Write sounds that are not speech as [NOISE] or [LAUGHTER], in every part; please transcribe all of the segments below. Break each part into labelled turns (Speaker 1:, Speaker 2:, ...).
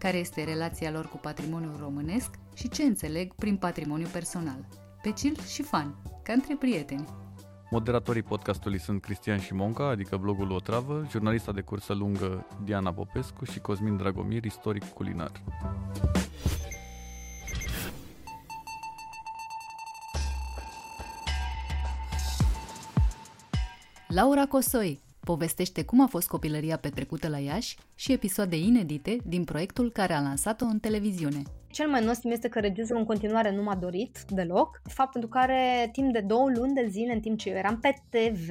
Speaker 1: Care este relația lor cu patrimoniul românesc și ce înțeleg prin patrimoniu personal. Pe chill și fan, ca între prieteni.
Speaker 2: Moderatorii podcastului sunt Cristian Șimonca, adică blogul Otravă, jurnalista de cursă lungă Diana Popescu și Cosmin Dragomir, istoric culinar.
Speaker 1: Laura Cosoi povestește cum a fost copilăria petrecută la Iași și episoade inedite din proiectul care a lansat-o în televiziune.
Speaker 3: Cel mai nostim este că regizorul în continuare nu m-a dorit deloc, fapt pentru care timp de două luni de zile, în timp ce eu eram pe TV,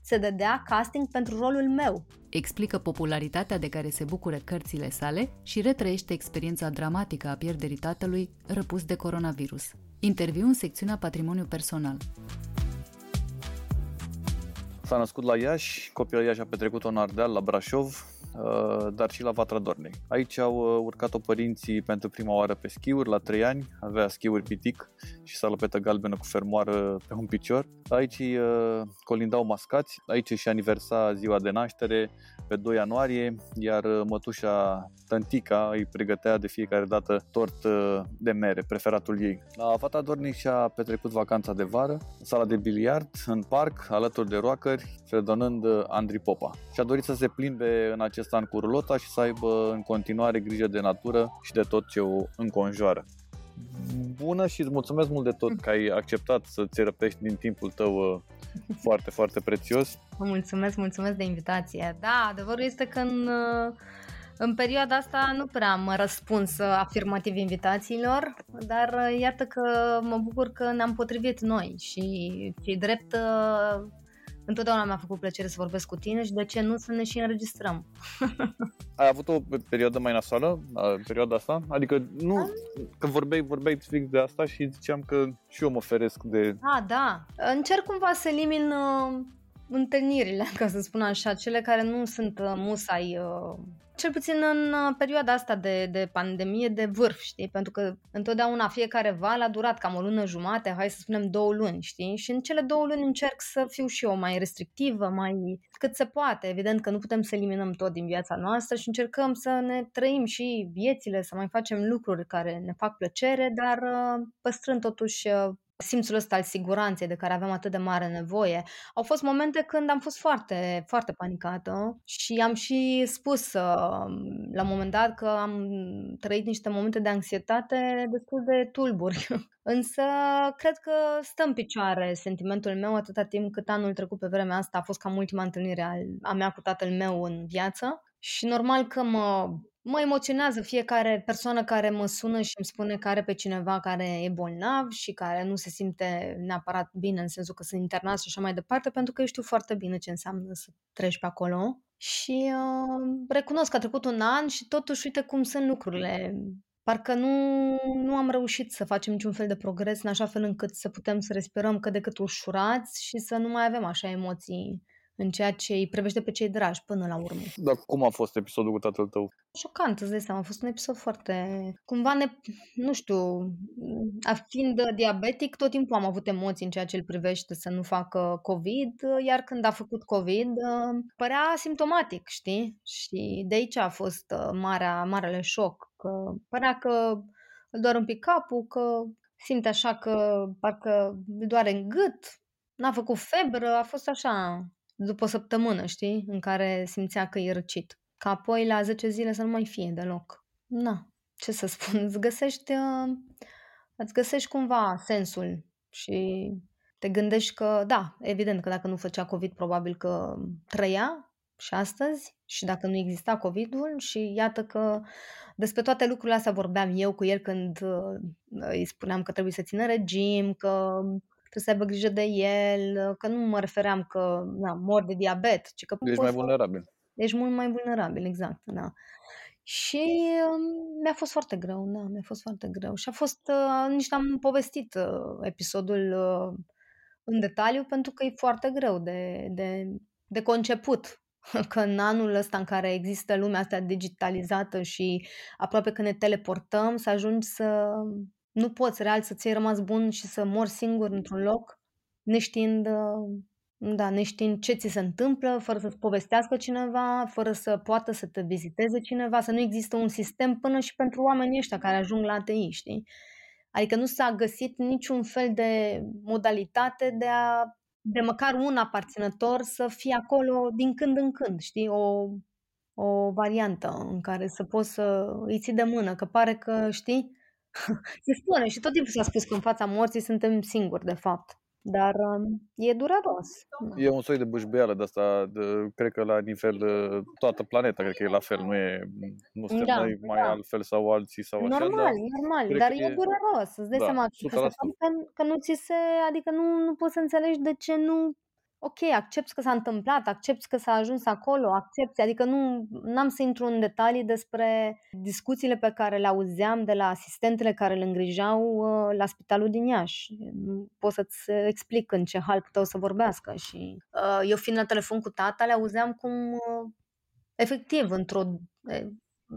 Speaker 3: se dădea casting pentru rolul meu.
Speaker 1: Explică popularitatea de care se bucură cărțile sale și retrăiește experiența dramatică a pierderii tatălui răpus de coronavirus. Interviu în secțiunea Patrimoniu Personal.
Speaker 2: S-a născut la Iași, copilăria și-a petrecut-o în Ardeal, la Brașov, uh, dar și la Vatra Dornei. Aici au uh, urcat-o părinții pentru prima oară pe schiuri, la 3 ani, avea schiuri pitic și salopetă galbenă cu fermoară pe un picior. Aici uh, colindau mascați, aici și aniversa ziua de naștere pe 2 ianuarie, iar mătușa Tantica îi pregătea de fiecare dată tort de mere, preferatul ei. La Vatra Dornei și-a petrecut vacanța de vară, sala de biliard, în parc, alături de roacări, fredonând Andri Popa. Și-a dorit să se plimbe în acest an cu rulota și să aibă în continuare grijă de natură și de tot ce o înconjoară. Bună și îți mulțumesc mult de tot că ai acceptat să-ți răpești din timpul tău foarte, foarte prețios.
Speaker 3: Vă mulțumesc, mulțumesc de invitație. Da, adevărul este că în, în perioada asta nu prea am răspuns afirmativ invitațiilor, dar iată că mă bucur că ne-am potrivit noi și cei drept Întotdeauna mi-a făcut plăcere să vorbesc cu tine și de ce nu să ne și înregistrăm. [LAUGHS]
Speaker 2: Ai avut o perioadă mai nasoală, perioada asta? Adică nu, că vorbeai, vorbeai fix de asta și ziceam că și eu mă feresc de...
Speaker 3: Ah, da. Încerc cumva să elimin uh, întâlnirile, [LAUGHS] ca să spun așa, cele care nu sunt uh, musai uh, cel puțin în uh, perioada asta de, de pandemie de vârf, știi? Pentru că întotdeauna fiecare val a durat cam o lună jumate, hai să spunem două luni, știi? Și în cele două luni încerc să fiu și eu mai restrictivă, mai cât se poate. Evident că nu putem să eliminăm tot din viața noastră și încercăm să ne trăim și viețile, să mai facem lucruri care ne fac plăcere, dar uh, păstrând totuși uh, simțul ăsta al siguranței de care aveam atât de mare nevoie. Au fost momente când am fost foarte, foarte panicată și am și spus uh, la un moment dat că am trăit niște momente de anxietate destul de tulburi. [LAUGHS] Însă cred că stă în picioare sentimentul meu atâta timp cât anul trecut pe vremea asta a fost cam ultima întâlnire a mea cu tatăl meu în viață și normal că mă Mă emoționează fiecare persoană care mă sună și îmi spune că are pe cineva care e bolnav și care nu se simte neapărat bine în sensul că sunt internat și așa mai departe, pentru că eu știu foarte bine ce înseamnă să treci pe acolo. Și uh, recunosc că a trecut un an și totuși uite cum sunt lucrurile. Parcă nu, nu am reușit să facem niciun fel de progres în așa fel încât să putem să respirăm cât de cât ușurați și să nu mai avem așa emoții în ceea ce îi privește pe cei dragi până la urmă.
Speaker 2: Dar cum a fost episodul cu tatăl tău?
Speaker 3: Șocant, îți dai seama, a fost un episod foarte... Cumva ne, nu știu, a fiind diabetic, tot timpul am avut emoții în ceea ce îl privește să nu facă COVID, iar când a făcut COVID, părea simptomatic, știi? Și de aici a fost uh, marea, marele șoc, că părea că îl doar un pic capul, că simte așa că parcă îl doare în gât, n-a făcut febră, a fost așa după o săptămână, știi, în care simțea că e răcit. Ca apoi la 10 zile să nu mai fie deloc. Na, ce să spun, îți găsești, uh, îți găsești cumva sensul și te gândești că, da, evident că dacă nu făcea COVID, probabil că trăia și astăzi și dacă nu exista COVID-ul și iată că despre toate lucrurile astea vorbeam eu cu el când uh, îi spuneam că trebuie să țină regim, că trebuie să aibă grijă de el, că nu mă refeream că na, mor de diabet, ci că
Speaker 2: Ești mai vulnerabil.
Speaker 3: Ești mult mai vulnerabil, exact, da. Și um, mi-a fost foarte greu, da, mi-a fost foarte greu. Și a fost, uh, nici n-am povestit uh, episodul uh, în detaliu pentru că e foarte greu de, de, de conceput. [LAUGHS] Că în anul ăsta în care există lumea asta digitalizată și aproape că ne teleportăm, să ajungi să nu poți real să ți-ai rămas bun și să mori singur într-un loc, neștiind uh, da, neștiind ce ți se întâmplă, fără să-ți povestească cineva, fără să poată să te viziteze cineva, să nu există un sistem până și pentru oamenii ăștia care ajung la ATI, știi? Adică nu s-a găsit niciun fel de modalitate de a de măcar un aparținător să fie acolo din când în când, știi? O, o variantă în care să poți să îi ții de mână, că pare că, știi? [LAUGHS] Se spune și tot timpul s-a spus că în fața morții suntem singuri, de fapt. Dar um, e dureros.
Speaker 2: E un soi de bâșbeală de asta, de, cred că la nivel de toată planeta, cred că e la fel, nu e, nu suntem da, noi mai da. altfel sau alții sau
Speaker 3: normal,
Speaker 2: așa.
Speaker 3: Normal, normal, dar e, e dureros, îți dai da, seama că, că, că nu ți se, adică nu, nu poți să înțelegi de ce nu ok, accepti că s-a întâmplat, accepti că s-a ajuns acolo, accepti, adică nu am să intru în detalii despre discuțiile pe care le auzeam de la asistentele care le îngrijau uh, la spitalul din Iași. Nu pot să-ți explic în ce hal puteau să vorbească și uh, eu fiind la telefon cu tata le auzeam cum uh, efectiv într-o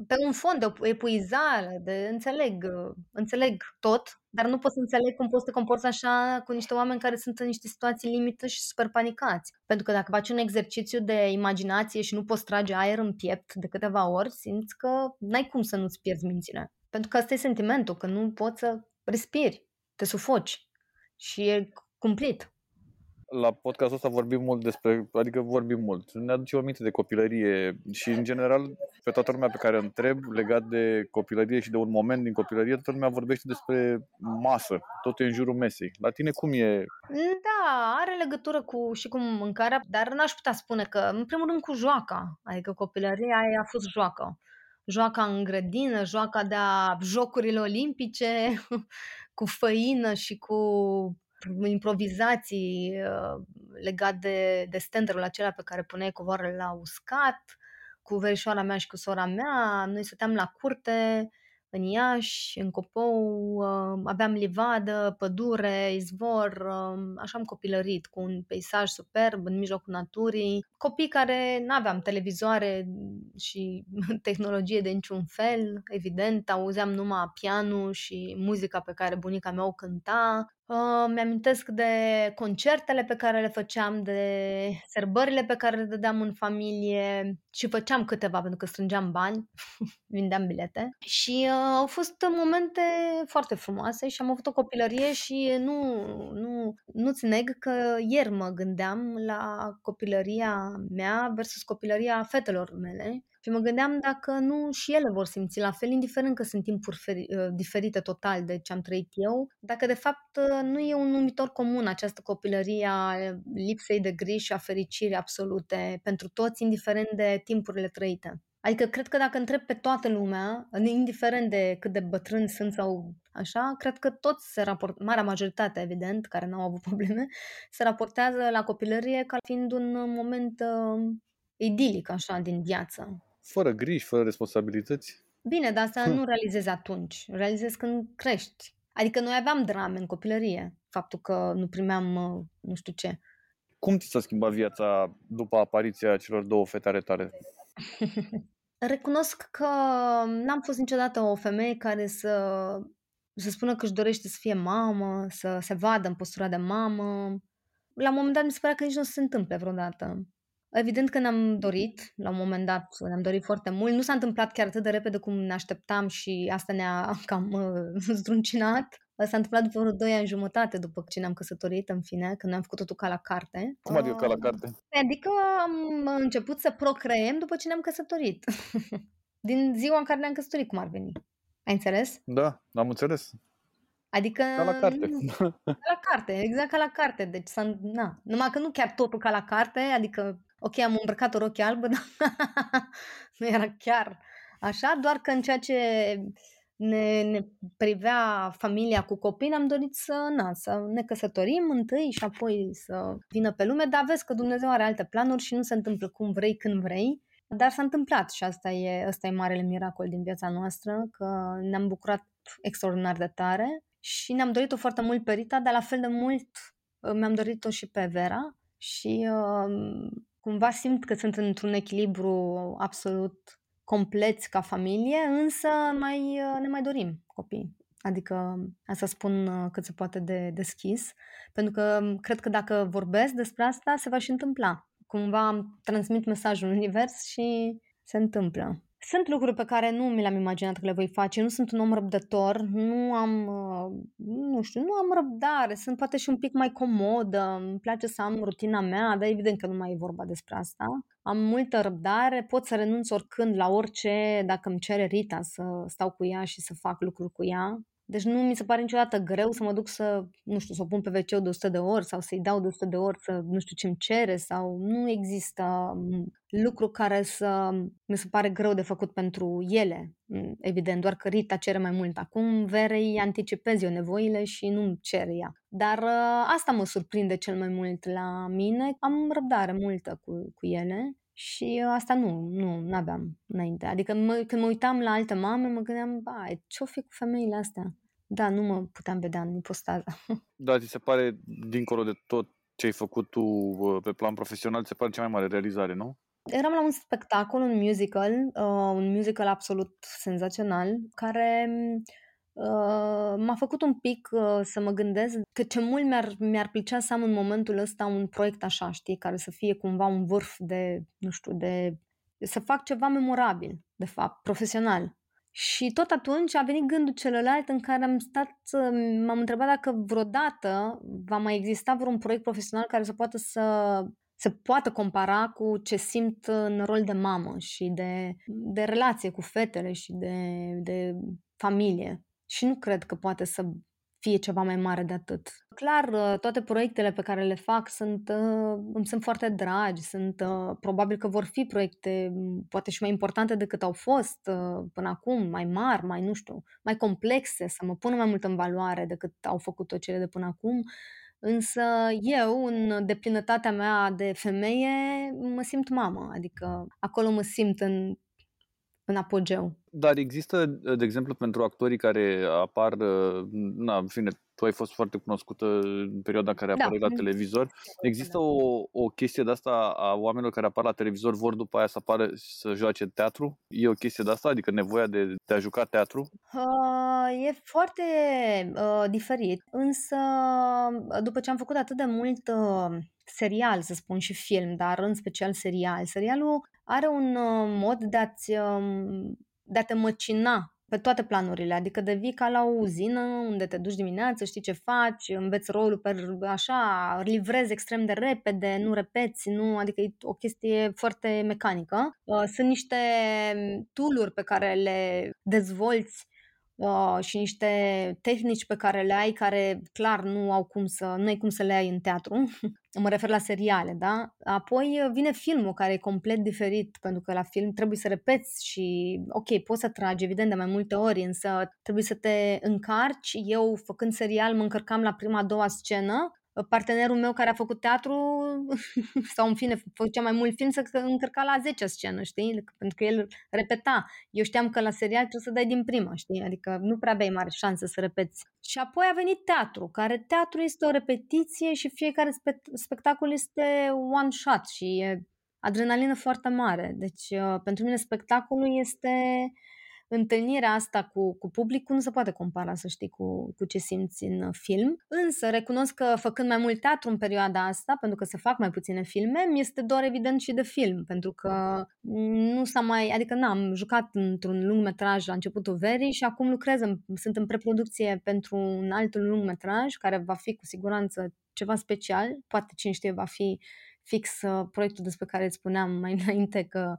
Speaker 3: pe un fond de epuizare, de înțeleg, înțeleg tot, dar nu pot să înțeleg cum poți să te comporți așa cu niște oameni care sunt în niște situații limită și super panicați. Pentru că dacă faci un exercițiu de imaginație și nu poți trage aer în piept de câteva ori, simți că n-ai cum să nu-ți pierzi mințile. Pentru că asta e sentimentul, că nu poți să respiri, te sufoci și e cumplit
Speaker 2: la podcastul ăsta vorbim mult despre, adică vorbim mult. Ne aduce o minte de copilărie și, în general, pe toată lumea pe care o întreb legat de copilărie și de un moment din copilărie, toată lumea vorbește despre masă, tot e în jurul mesei. La tine cum e?
Speaker 3: Da, are legătură cu și cu mâncarea, dar n-aș putea spune că, în primul rând, cu joaca. Adică copilăria aia a fost joacă. Joaca în grădină, joaca de-a jocurile olimpice, [LAUGHS] cu făină și cu improvizații uh, legat de, de standardul acela pe care puneai covoarele la uscat, cu verișoara mea și cu sora mea. Noi stăteam la curte, în Iași, în Copou, uh, aveam livadă, pădure, izvor, uh, așa am copilărit cu un peisaj superb în mijlocul naturii. Copii care nu aveam televizoare și [LAUGHS] tehnologie de niciun fel, evident, auzeam numai pianul și muzica pe care bunica mea o cânta. Uh, mi-amintesc de concertele pe care le făceam, de sărbările pe care le dădeam în familie și făceam câteva pentru că strângeam bani, [LAUGHS] vindeam bilete. Și uh, au fost momente foarte frumoase și am avut o copilărie și nu, nu, nu-ți neg că ieri mă gândeam la copilăria mea versus copilăria fetelor mele și mă gândeam dacă nu și ele vor simți la fel, indiferent că sunt timpuri feri, uh, diferite total de ce am trăit eu, dacă de fapt uh, nu e un numitor comun această copilărie a lipsei de griji și a fericirii absolute pentru toți, indiferent de timpurile trăite. Adică cred că dacă întreb pe toată lumea, indiferent de cât de bătrâni sunt sau așa, cred că toți se raportează, marea majoritate, evident, care n-au avut [LAUGHS] probleme, se raportează la copilărie ca fiind un moment uh, idilic, așa, din viață.
Speaker 2: Fără griji, fără responsabilități.
Speaker 3: Bine, dar asta hm. nu realizezi atunci. Realizezi când crești. Adică noi aveam drame în copilărie. Faptul că nu primeam uh, nu știu ce.
Speaker 2: Cum ți s-a schimbat viața după apariția celor două fete ale tale? [LAUGHS]
Speaker 3: Recunosc că n-am fost niciodată o femeie care să, să spună că își dorește să fie mamă, să se vadă în postura de mamă. La un moment dat mi se părea că nici nu se întâmple vreodată. Evident că ne-am dorit, la un moment dat ne-am dorit foarte mult. Nu s-a întâmplat chiar atât de repede cum ne așteptam și asta ne-a [LAUGHS] cam uh, zdruncinat. S-a întâmplat după vreo 2 ani jumătate după ce ne-am căsătorit, în fine, când ne-am făcut totul ca la carte.
Speaker 2: Cum adică ca la carte?
Speaker 3: Adică am început să procreem după ce ne-am căsătorit. [LAUGHS] Din ziua în care ne-am căsătorit, cum ar veni. Ai înțeles?
Speaker 2: Da, am înțeles.
Speaker 3: Adică...
Speaker 2: Ca la carte.
Speaker 3: Ca la carte, exact ca la carte. Deci, na. Numai că nu chiar totul ca la carte, adică ok, am îmbrăcat o rochie albă, [LAUGHS] dar nu era chiar așa, doar că în ceea ce ne, ne privea familia cu copii, am dorit să, na, să ne căsătorim întâi și apoi să vină pe lume, dar vezi că Dumnezeu are alte planuri și nu se întâmplă cum vrei, când vrei. Dar s-a întâmplat și asta e, asta e marele miracol din viața noastră, că ne-am bucurat extraordinar de tare și ne-am dorit-o foarte mult pe Rita, dar la fel de mult uh, mi-am dorit-o și pe Vera și uh, cumva simt că sunt într-un echilibru absolut complet ca familie, însă mai, uh, ne mai dorim copii. Adică asta spun uh, cât se poate de deschis, pentru că um, cred că dacă vorbesc despre asta, se va și întâmpla. Cumva transmit mesajul în univers și se întâmplă. Sunt lucruri pe care nu mi le-am imaginat că le voi face. Nu sunt un om răbdător, nu am, uh, nu știu, nu am răbdare, sunt poate și un pic mai comodă, îmi place să am rutina mea, dar evident că nu mai e vorba despre asta. Am multă răbdare, pot să renunț oricând la orice, dacă îmi cere Rita să stau cu ea și să fac lucruri cu ea. Deci nu mi se pare niciodată greu să mă duc să, nu știu, să o pun pe wc de 100 de ori sau să-i dau de 100 de ori să nu știu ce-mi cere sau nu există lucru care să mi se pare greu de făcut pentru ele. Evident, doar că Rita cere mai mult. Acum verei anticipez eu nevoile și nu-mi cere ea. Dar ă, asta mă surprinde cel mai mult la mine. Am răbdare multă cu, cu ele și asta nu, nu aveam înainte. Adică mă, când mă uitam la alte mame, mă gândeam, bai, ce-o fi cu femeile astea? Da, nu mă puteam vedea în ipostază. [LAUGHS]
Speaker 2: Da, ți se pare, dincolo de tot ce ai făcut tu pe plan profesional, ți se pare cea mai mare realizare, nu?
Speaker 3: Eram la un spectacol, un musical, uh, un musical absolut senzațional, care Uh, m-a făcut un pic uh, să mă gândesc că ce mult mi-ar, mi-ar plăcea să am în momentul ăsta un proiect așa, știi, care să fie cumva un vârf de, nu știu, de să fac ceva memorabil, de fapt, profesional. Și tot atunci a venit gândul celălalt în care am stat, m-am întrebat dacă vreodată va mai exista vreun proiect profesional care să poată să se poată compara cu ce simt în rol de mamă și de, de relație cu fetele și de, de familie și nu cred că poate să fie ceva mai mare de atât. Clar, uh, toate proiectele pe care le fac sunt, uh, îmi sunt foarte dragi, sunt, uh, probabil că vor fi proiecte poate și mai importante decât au fost până acum, mai mari, mai nu știu, mai complexe, să mă pună mai mult în valoare decât au făcut-o cele de până acum. Însă eu, în deplinătatea mea de femeie, mă simt mamă, adică acolo mă simt în în apogeu.
Speaker 2: Dar există, de exemplu, pentru actorii care apar, na, în fine, tu ai fost foarte cunoscută în perioada în care da. apare la televizor. Există o, o chestie de asta a oamenilor care apar la televizor, vor după aia să apară să joace teatru? E o chestie de asta? Adică nevoia de, de a juca teatru?
Speaker 3: Uh, e foarte uh, diferit, însă după ce am făcut atât de mult uh, serial, să spun, și film, dar în special serial, serialul are un uh, mod de, a-ți, um, de a te măcina pe toate planurile, adică devii ca la o uzină unde te duci dimineața, știi ce faci, înveți rolul pe așa, livrezi extrem de repede, nu repeți, nu, adică e o chestie foarte mecanică. Uh, sunt niște tooluri pe care le dezvolți uh, și niște tehnici pe care le ai care clar nu au cum să, nu ai cum să le ai în teatru. [LAUGHS] mă refer la seriale, da? Apoi uh, vine filmul care e complet diferit, pentru că la film trebuie să repeți și, ok, poți să tragi, evident, de mai multe ori, însă trebuie să te încarci. Eu, făcând serial, mă încărcam la prima, a doua scenă partenerul meu care a făcut teatru [LAUGHS] sau în fine făcea mai mult film să încărca la 10 scenă, știi? Pentru că el repeta. Eu știam că la serial trebuie să dai din prima, știi? Adică nu prea aveai mare șansă să repeți. Și apoi a venit teatru, care teatru este o repetiție și fiecare spe- spectacol este one shot și e adrenalină foarte mare. Deci uh, pentru mine spectacolul este întâlnirea asta cu, cu publicul nu se poate compara, să știi, cu, cu ce simți în film. Însă recunosc că făcând mai mult teatru în perioada asta, pentru că se fac mai puține filme, mi este doar evident și de film, pentru că nu s-a mai, adică n-am jucat într-un lung metraj la începutul verii și acum lucrez, în, sunt în preproducție pentru un alt lung metraj care va fi cu siguranță ceva special, poate cine știe va fi fix uh, proiectul despre care îți spuneam mai înainte că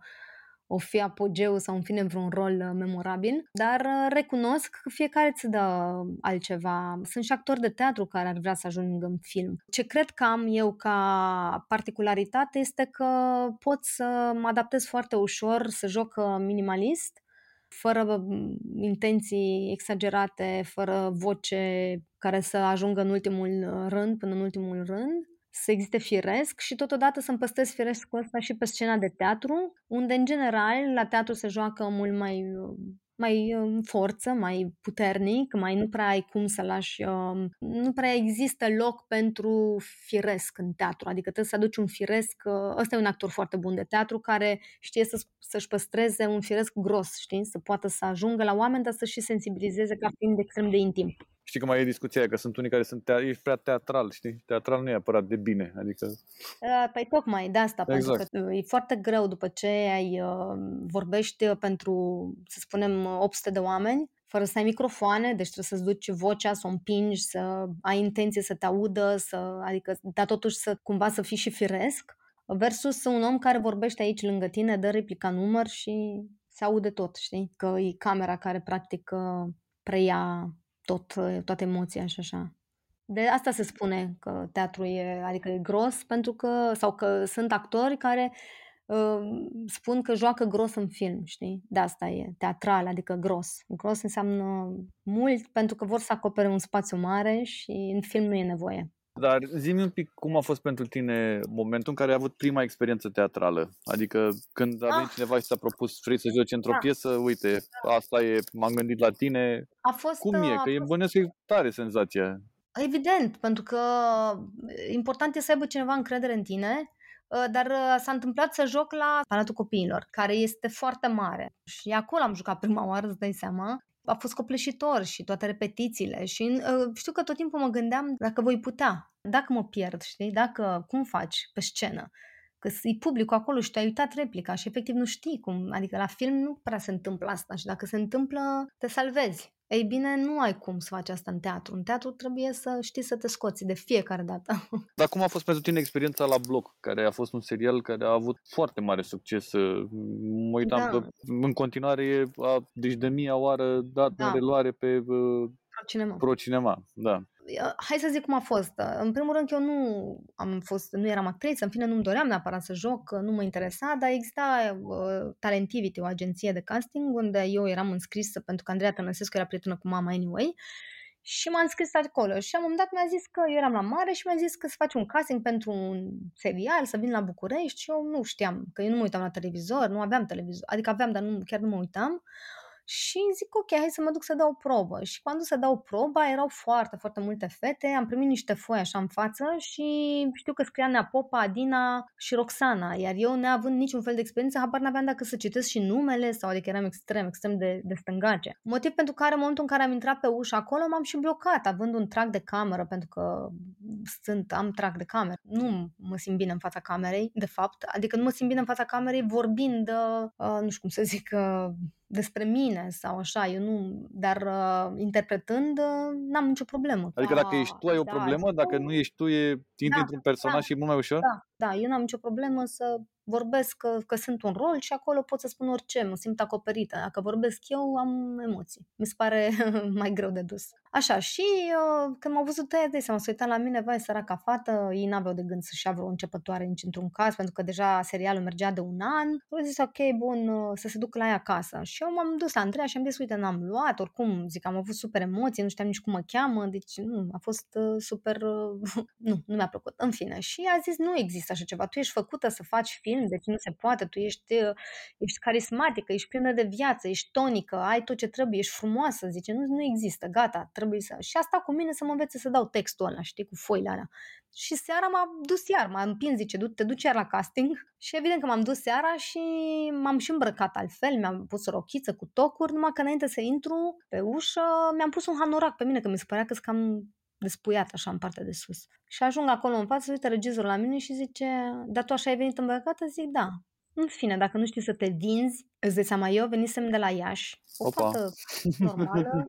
Speaker 3: o fi apogeu sau în fine vreun rol uh, memorabil, dar uh, recunosc că fiecare îți dă altceva. Sunt și actori de teatru care ar vrea să ajungă în film. Ce cred că am eu ca particularitate este că pot să mă adaptez foarte ușor, să joc uh, minimalist, fără intenții exagerate, fără voce care să ajungă în ultimul rând, până în ultimul rând să existe firesc și totodată să-mi păstrez firescul ăsta și pe scena de teatru, unde în general la teatru se joacă mult mai mai în forță, mai puternic, mai nu prea ai cum să lași, uh, nu prea există loc pentru firesc în teatru, adică trebuie să aduci un firesc, uh, ăsta e un actor foarte bun de teatru care știe să, să-și păstreze un firesc gros, știi, să poată să ajungă la oameni, dar să și sensibilizeze ca fiind extrem de intim.
Speaker 2: Știi că mai e discuția aia, că sunt unii care sunt te- ești prea teatral, știi? Teatral nu e apărat de bine, adică...
Speaker 3: Păi tocmai de asta, exact. pentru că e foarte greu după ce ai uh, vorbești pentru, să spunem, 800 de oameni, fără să ai microfoane, deci trebuie să-ți duci vocea, să o împingi, să ai intenție să te audă, să, adică, dar totuși să cumva să fii și firesc, versus un om care vorbește aici lângă tine, dă replica număr și se aude tot, știi? Că e camera care practic preia tot, toate emoția și așa. De asta se spune că teatru e, adică e gros, pentru că, sau că sunt actori care uh, spun că joacă gros în film, știi? De asta e teatral, adică gros. Gros înseamnă mult pentru că vor să acopere un spațiu mare și în film nu e nevoie.
Speaker 2: Dar zi un pic cum a fost pentru tine momentul în care ai avut prima experiență teatrală. Adică când a venit ah. cineva și ți-a propus vrei să joci într-o da. piesă, uite, asta e, m-am gândit la tine.
Speaker 3: A fost,
Speaker 2: cum e? Că e bănesc că e tare senzația.
Speaker 3: Evident, pentru că important e să aibă cineva încredere în tine, ă, dar ă, s-a întâmplat să joc la Palatul Copiilor, care este foarte mare. Și acolo am jucat prima oară, îți dai seama a fost copleșitor și toate repetițiile și uh, știu că tot timpul mă gândeam dacă voi putea, dacă mă pierd, știi, dacă, cum faci pe scenă, că e publicul acolo și te-ai uitat replica și efectiv nu știi cum, adică la film nu prea se întâmplă asta și dacă se întâmplă, te salvezi. Ei bine, nu ai cum să faci asta în teatru. În teatru trebuie să știi să te scoți de fiecare dată. [LAUGHS]
Speaker 2: Dar cum a fost pentru tine experiența la Bloc, care a fost un serial care a avut foarte mare succes? Mă uitam da. că în continuare a, deci de mia oară dat da. în reluare pe uh,
Speaker 3: Pro-cinema.
Speaker 2: Pro-cinema, da
Speaker 3: hai să zic cum a fost. În primul rând că eu nu am fost, nu eram actriță, în fine nu-mi doream neapărat să joc, nu mă interesa, dar exista uh, Talentivity, o agenție de casting, unde eu eram înscrisă pentru că Andreea Tănăsescu era prietenă cu mama anyway și m-am înscris acolo. Și am un dat mi-a zis că eu eram la mare și mi-a zis că să faci un casting pentru un serial, să vin la București. Și eu nu știam, că eu nu mă uitam la televizor, nu aveam televizor, adică aveam, dar nu, chiar nu mă uitam și zic, ok, hai să mă duc să dau o probă. Și când să dau proba, erau foarte, foarte multe fete, am primit niște foi așa în față și știu că scria Nea Popa, Adina și Roxana, iar eu neavând niciun fel de experiență, habar n-aveam dacă să citesc și numele sau adică eram extrem, extrem de, de stângace. Motiv pentru care în momentul în care am intrat pe ușa acolo m-am și blocat, având un trag de cameră, pentru că sunt, am trag de cameră. Nu mă simt bine în fața camerei, de fapt, adică nu mă simt bine în fața camerei vorbind, uh, nu știu cum să zic, uh, despre mine sau așa, eu nu, dar uh, interpretând uh, n-am nicio problemă.
Speaker 2: Adică dacă ești tu ai o da, problemă, dacă nu ești tu, e, intri da, într-un personaj da, și e mult mai ușor?
Speaker 3: Da, da, eu n-am nicio problemă să vorbesc că, că sunt un rol și acolo pot să spun orice, mă simt acoperită. Dacă vorbesc eu, am emoții. Mi se pare [LAUGHS] mai greu de dus. Așa, și uh, când m-au văzut tăia de seama, s-a uitat la mine, vai, săraca fată, ei n-aveau de gând să-și ia vreo începătoare nici într-un caz, pentru că deja serialul mergea de un an. Au zis, ok, bun, uh, să se ducă la ea acasă. Și eu m-am dus la Andreea și am zis, uite, n-am luat, oricum, zic, am avut super emoții, nu știam nici cum mă cheamă, deci nu, a fost uh, super, uh, [LAUGHS] nu, nu mi-a plăcut. În fine, și a zis, nu există așa ceva, tu ești făcută să faci film, deci nu se poate, tu ești, uh, ești carismatică, ești plină de viață, ești tonică, ai tot ce trebuie, ești frumoasă, zice, nu, nu există, gata, trebuie să... Și asta cu mine să mă învețe să dau textul ăla, știi, cu foile alea. Și seara m-a dus iar, m-a împins, zice, te duci iar la casting. Și evident că m-am dus seara și m-am și îmbrăcat altfel, mi-am pus o rochiță cu tocuri, numai că înainte să intru pe ușă, mi-am pus un hanorac pe mine, că mi se părea că sunt cam despuiat așa în partea de sus. Și ajung acolo în față, uite regizorul la mine și zice, dar tu așa ai venit îmbrăcată? Zic, da. În fine, dacă nu știi să te vinzi, îți dai seama, eu venisem de la Iași, o Opa. fată normală,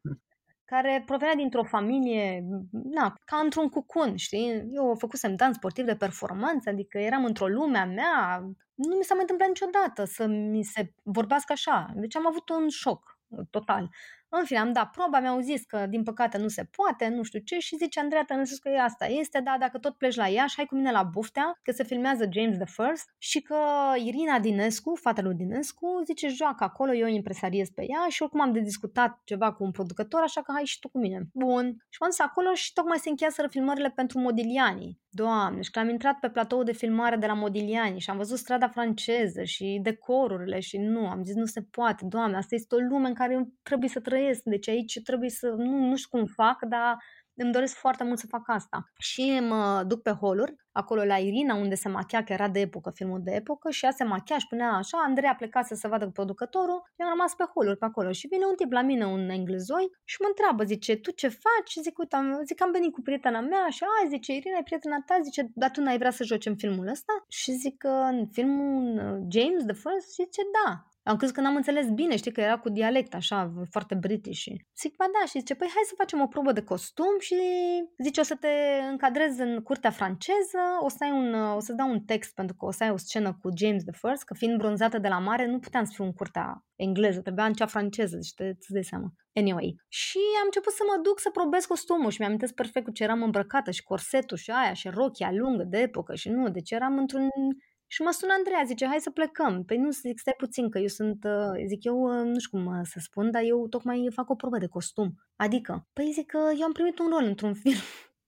Speaker 3: care provenea dintr-o familie, na, ca într-un cucun, știi? Eu făcusem dans sportiv de performanță, adică eram într-o lume a mea, nu mi s-a mai întâmplat niciodată să mi se vorbească așa. Deci am avut un șoc total. În fine, am dat proba, mi-au zis că din păcate nu se poate, nu știu ce și zice Andreea Tănăsescu că asta este, da, dacă tot pleci la Iași, hai cu mine la Buftea, că se filmează James the First și că Irina Dinescu, fata lui Dinescu, zice joacă acolo, eu impresariez pe ea și oricum am de discutat ceva cu un producător, așa că hai și tu cu mine. Bun. Și m-am dus acolo și tocmai se încheiaseră filmările pentru Modigliani. Doamne, și că am intrat pe platou de filmare de la Modigliani și am văzut strada franceză și decorurile și nu, am zis nu se poate, doamne, asta este o lume în care eu trebuie să trăiesc, deci aici trebuie să, nu, nu știu cum fac, dar îmi doresc foarte mult să fac asta. Și mă duc pe holuri, acolo la Irina, unde se machia, că era de epocă, filmul de epocă, și ea se machia și punea așa, Andrei a plecat să se vadă cu producătorul, eu am rămas pe holuri pe acolo și vine un tip la mine, un englezoi, și mă întreabă, zice, tu ce faci? Zic, uite, am, zic, am venit cu prietena mea și, a, zice, Irina, e prietena ta, zice, dar tu n-ai vrea să joci în filmul ăsta? Și zic că în filmul James the First, zice, da. Am crezut că n-am înțeles bine, știi, că era cu dialect așa, foarte british. Zic, ba da, și zice, păi hai să facem o probă de costum și zice, o să te încadrezi în curtea franceză, o să ai un, o să dau un text pentru că o să ai o scenă cu James the First, că fiind bronzată de la mare, nu puteam să fiu în curtea engleză, trebuia în cea franceză, deci te, îți dai seama. Anyway. Și am început să mă duc să probez costumul și mi-am perfect cu ce eram îmbrăcată și corsetul și aia și rochia lungă de epocă și nu, deci eram într-un și mă sună Andreea, zice, hai să plecăm. Păi nu, zic, stai puțin, că eu sunt, uh, zic, eu uh, nu știu cum uh, să spun, dar eu tocmai fac o probă de costum. Adică, păi zic că eu am primit un rol într-un [LAUGHS] film.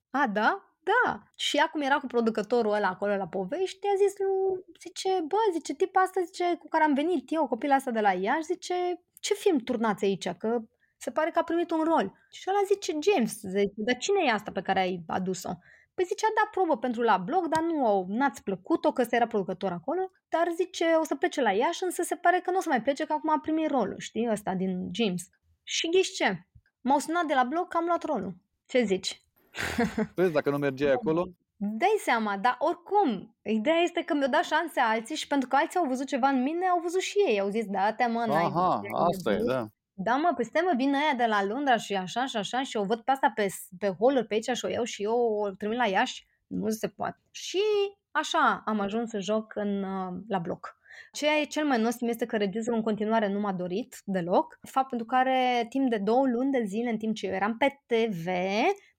Speaker 3: A, da? Da. Și acum era cu producătorul ăla acolo la povești, a zis lui, zice, bă, zice, tip asta, zice, cu care am venit eu, copila asta de la Iași, zice, ce film turnați aici? Că se pare că a primit un rol. Și ăla zice, James, zice, dar cine e asta pe care ai adus-o? Păi zice, a dat probă pentru la blog, dar nu au, n-ați plăcut-o, că ăsta era producător acolo, dar zice, o să plece la Iași, însă se pare că nu o să mai plece, că acum a primit rolul, știi, ăsta din James. Și ghiși ce? M-au sunat de la blog că am luat rolul. Ce zici? [LAUGHS]
Speaker 2: Vezi, dacă nu mergeai acolo?
Speaker 3: Dai seama, dar oricum, ideea este că mi-au dat șanse alții și pentru că alții au văzut ceva în mine, au văzut și ei, au zis, da, te mă,
Speaker 2: n-ai Aha, asta e, da.
Speaker 3: Da, mă, păi stai mă, vin aia de la Londra și așa și așa și o văd pe asta pe, pe holuri pe aici și o iau și eu o trimit la Iași. Nu se poate. Și așa am ajuns să joc în, uh, la bloc. Ceea e cel mai nostim este că regizorul în continuare nu m-a dorit deloc, fapt pentru care timp de două luni de zile, în timp ce eu eram pe TV,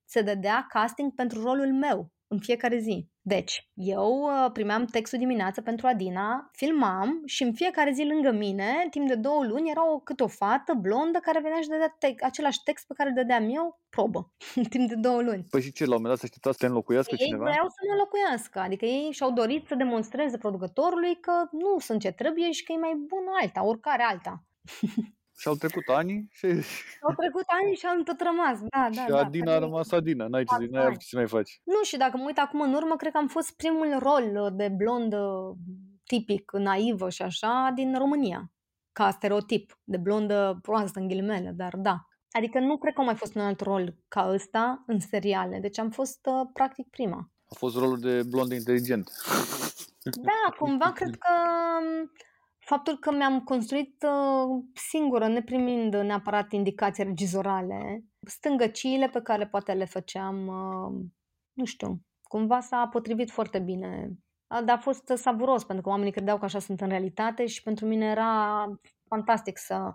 Speaker 3: se dădea casting pentru rolul meu în fiecare zi. Deci, eu uh, primeam textul dimineață pentru Adina, filmam și în fiecare zi lângă mine, timp de două luni, era o, câte o fată blondă care venea și dădea te- același text pe care îl dădeam eu, probă, [LAUGHS] în timp de două luni.
Speaker 2: Păi și ce, la un moment dat să aștepta să te înlocuiască
Speaker 3: ei
Speaker 2: cineva?
Speaker 3: Ei vreau să mă înlocuiască, adică ei și-au dorit să demonstreze producătorului că nu sunt ce trebuie și că e mai bună alta, oricare alta. [LAUGHS]
Speaker 2: Și [LAUGHS] au trecut ani și...
Speaker 3: Au trecut ani și am tot rămas, da, da.
Speaker 2: Și da, Adina a rămas Adina, n-ai ce, n-ai avut ce mai faci.
Speaker 3: Nu, și dacă mă uit acum în urmă, cred că am fost primul rol de blondă tipic, naivă și așa, din România. Ca stereotip, de blondă proastă în ghilimele, dar da. Adică nu cred că a mai fost un alt rol ca ăsta în seriale, deci am fost uh, practic prima.
Speaker 2: A fost rolul de blondă inteligent.
Speaker 3: Da, cumva cred că um, [LAUGHS] faptul că mi-am construit uh, singură, neprimind neapărat indicații regizorale, stângăciile pe care poate le făceam, uh, nu știu, cumva s-a potrivit foarte bine. Dar a fost savuros, pentru că oamenii credeau că așa sunt în realitate și pentru mine era fantastic să,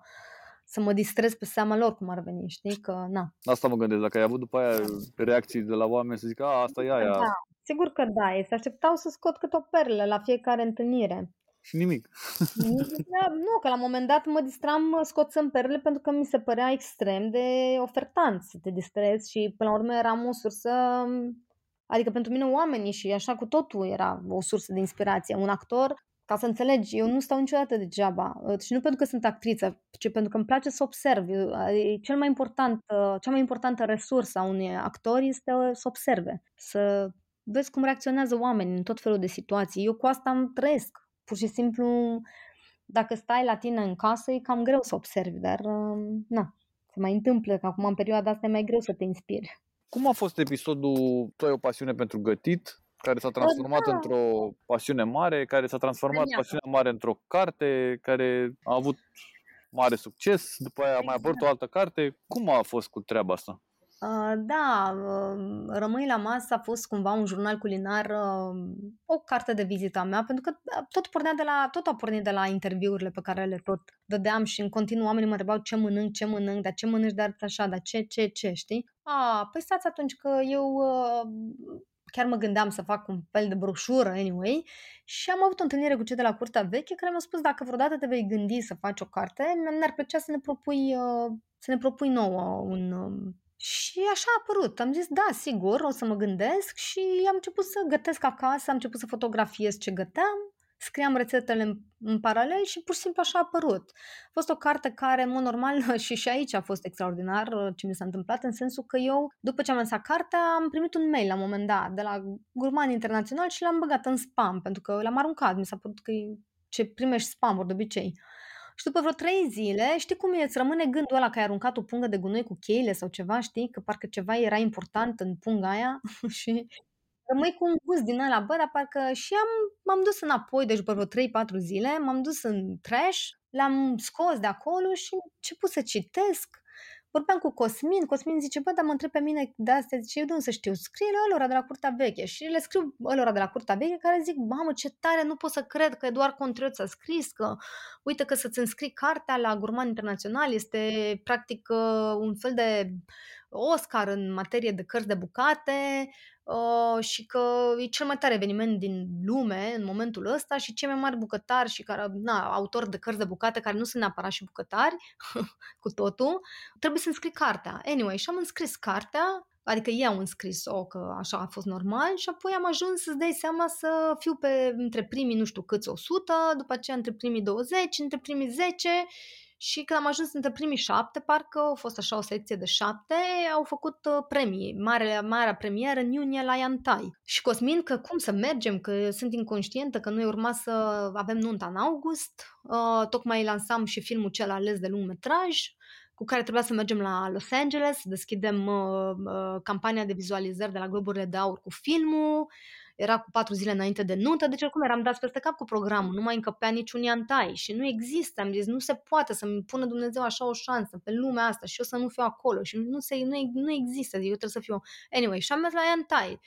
Speaker 3: să mă distrez pe seama lor, cum ar veni, știi? Că, na.
Speaker 2: Asta mă gândesc, dacă ai avut după aia reacții de la oameni să zică, a, asta e aia.
Speaker 3: Da, sigur că da, se așteptau să scot câte o perlă la fiecare întâlnire
Speaker 2: și nimic. [LAUGHS]
Speaker 3: Da, nu, că la un moment dat mă distram scoțând perle pentru că mi se părea extrem de ofertant să te distrezi și până la urmă eram o sursă Adică pentru mine oamenii și așa cu totul era o sursă de inspirație. Un actor, ca să înțelegi, eu nu stau niciodată degeaba. Și nu pentru că sunt actriță, ci pentru că îmi place să observ. E cel mai important, cea mai importantă resursă a unui actor este să observe, să vezi cum reacționează oamenii în tot felul de situații. Eu cu asta am trăiesc pur și simplu, dacă stai la tine în casă, e cam greu să observi, dar um, na, se mai întâmplă că acum în perioada asta e mai greu să te inspiri.
Speaker 2: Cum a fost episodul Tu ai o pasiune pentru gătit, care s-a transformat da. într-o pasiune mare, care s-a transformat Premiata. pasiunea mare într-o carte, care a avut mare succes, după aia exact. a mai apărut o exact. altă carte. Cum a fost cu treaba asta?
Speaker 3: Uh, da, uh, Rămâi la masă a fost cumva un jurnal culinar, uh, o carte de vizită a mea, pentru că tot pornea de la, tot a pornit de la interviurile pe care le tot dădeam și în continuu oamenii mă întrebau ce mănânc, ce mănânc, dar ce mănânci de așa, dar ce, ce, ce, știi? A, păi stați atunci că eu chiar mă gândeam să fac un fel de broșură, anyway, și am avut o întâlnire cu cei de la Curtea Veche care mi-au spus dacă vreodată te vei gândi să faci o carte, mi-ar plăcea să ne propui, să ne propui nouă un, și așa a apărut. Am zis, da, sigur, o să mă gândesc și am început să gătesc acasă, am început să fotografiez ce găteam, scriam rețetele în, în paralel și pur și simplu așa a apărut. A fost o carte care, în mod normal, [LAUGHS] și și aici a fost extraordinar uh, ce mi s-a întâmplat, în sensul că eu, după ce am lansat cartea, am primit un mail la un moment dat de la Gurman Internațional și l-am băgat în spam, pentru că l-am aruncat, mi s-a părut că e ce primești spam de obicei. Și după vreo trei zile, știi cum e, îți rămâne gândul ăla că ai aruncat o pungă de gunoi cu cheile sau ceva, știi? Că parcă ceva era important în punga aia [LAUGHS] și rămâi cu un gust din ăla, bă, dar parcă și am, m-am dus înapoi, deci după vreo 3-4 zile, m-am dus în trash, l-am scos de acolo și am început să citesc Vorbeam cu Cosmin, Cosmin zice, bă, dar mă întreb pe mine de astea, zice, eu de unde să știu? Scrie la ălora de la Curtea Veche și le scriu ălora de la Curtea Veche care zic, mamă, ce tare, nu pot să cred că Eduard Contrioț a scris, că uite că să-ți înscrii cartea la Gurman Internațional este practic uh, un fel de Oscar în materie de cărți de bucate uh, și că e cel mai tare eveniment din lume în momentul ăsta și cei mai mari bucătari și care, na, autori de cărți de bucate care nu sunt neapărat și bucătari [LAUGHS] cu totul, trebuie să înscrii cartea. Anyway, și am înscris cartea, adică ei au înscris-o, că așa a fost normal și apoi am ajuns să-ți dai seama să fiu pe între primii nu știu câți 100, după aceea între primii 20, între primii 10 și când am ajuns între primii șapte, parcă a fost așa o selecție de șapte, au făcut uh, premii, mare, marea premieră în iunie la Iantai. Și Cosmin că cum să mergem, că sunt inconștientă, că noi urma să avem nunta în august, uh, tocmai lansam și filmul cel ales de lung metraj, cu care trebuia să mergem la Los Angeles, să deschidem uh, uh, campania de vizualizări de la Globurile de Aur cu filmul, era cu patru zile înainte de nuntă, deci oricum eram dat peste cap cu programul, nu mai încăpea niciun iantai și nu există, am zis, nu se poate să-mi pună Dumnezeu așa o șansă pe lumea asta și eu să nu fiu acolo și nu, se, nu, nu există, eu trebuie să fiu... Anyway, și am mers la iantai.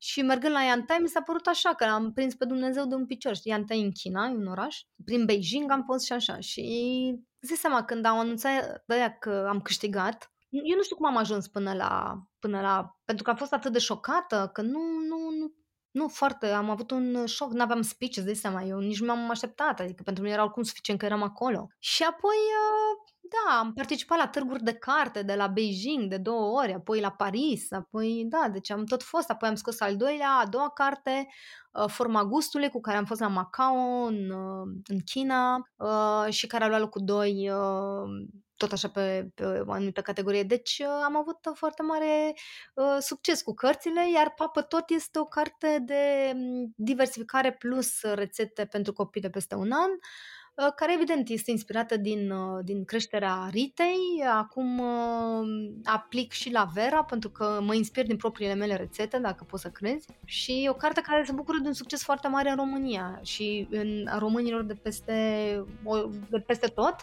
Speaker 3: Și mergând la Yantai mi s-a părut așa că am prins pe Dumnezeu de un picior. Știi, Yantai în China, în oraș. Prin Beijing am fost și așa. Și zic seama, când au anunțat de că am câștigat, eu nu știu cum am ajuns până la, până la... Pentru că am fost atât de șocată că nu, nu, nu nu, foarte, am avut un șoc, nu aveam speech, îți dai seama, eu nici nu m-am așteptat, adică pentru mine era oricum suficient că eram acolo. Și apoi, uh, da, am participat la târguri de carte de la Beijing de două ori, apoi la Paris, apoi, da, deci am tot fost, apoi am scos al doilea, a doua carte, uh, Forma Gustului, cu care am fost la Macao, în, uh, în China, și care a luat locul doi tot așa pe, pe o anumită categorie. Deci uh, am avut foarte mare uh, succes cu cărțile, iar Papă Tot este o carte de mm, diversificare plus rețete pentru copii de peste un an, uh, care evident este inspirată din, uh, din creșterea Ritei. Acum uh, aplic și la Vera pentru că mă inspir din propriile mele rețete, dacă poți să crezi. Și e o carte care se bucură de un succes foarte mare în România și în românilor de peste, de peste tot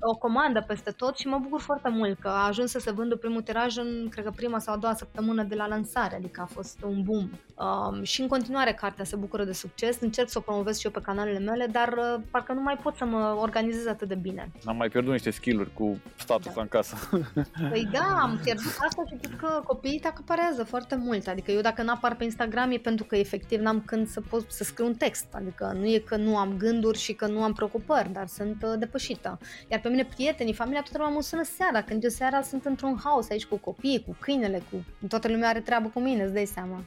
Speaker 3: o comandă peste tot și mă bucur foarte mult că a ajuns să se vândă primul tiraj în, cred că prima sau a doua săptămână de la lansare, adică a fost un boom. Um, și în continuare cartea se bucură de succes, încerc să o promovez și eu pe canalele mele, dar uh, parcă nu mai pot să mă organizez atât de bine.
Speaker 2: Am mai pierdut niște skill-uri cu status da. în casă. [LAUGHS]
Speaker 3: Păi da, am pierdut asta și cred că copiii te acaparează foarte mult. Adică eu dacă n-apar pe Instagram e pentru că efectiv n-am când să pot să scriu un text. Adică nu e că nu am gânduri și că nu am preocupări, dar sunt uh, depășită. Iar pe mine prietenii, familia, toată lumea mă sună seara. Când eu seara sunt într-un haos aici cu copiii, cu câinele, cu toată lumea are treabă cu mine, îți dai seama.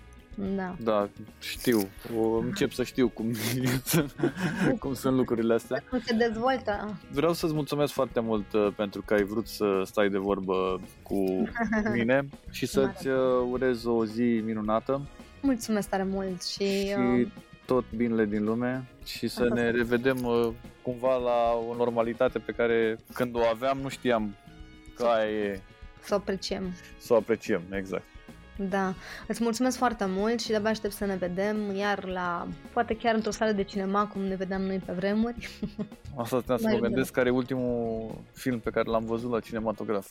Speaker 3: Da.
Speaker 2: Da, știu. O, încep să știu cum, [LAUGHS] cum sunt lucrurile astea.
Speaker 3: Cum se dezvoltă.
Speaker 2: Vreau să-ți mulțumesc foarte mult uh, pentru că ai vrut să stai de vorbă cu [LAUGHS] mine și să-ți uh, urez o zi minunată.
Speaker 3: Mulțumesc tare mult și...
Speaker 2: și uh, tot binele din lume și să ne revedem uh, cumva la o normalitate pe care când o aveam nu știam că aia e.
Speaker 3: Să o apreciem.
Speaker 2: Să o apreciem, exact.
Speaker 3: Da, îți mulțumesc foarte mult și de-abia aștept să ne vedem iar la, poate chiar într-o sală de cinema cum ne vedeam noi pe vremuri. [LAUGHS]
Speaker 2: Asta te să mă gândesc care e ultimul film pe care l-am văzut la cinematograf.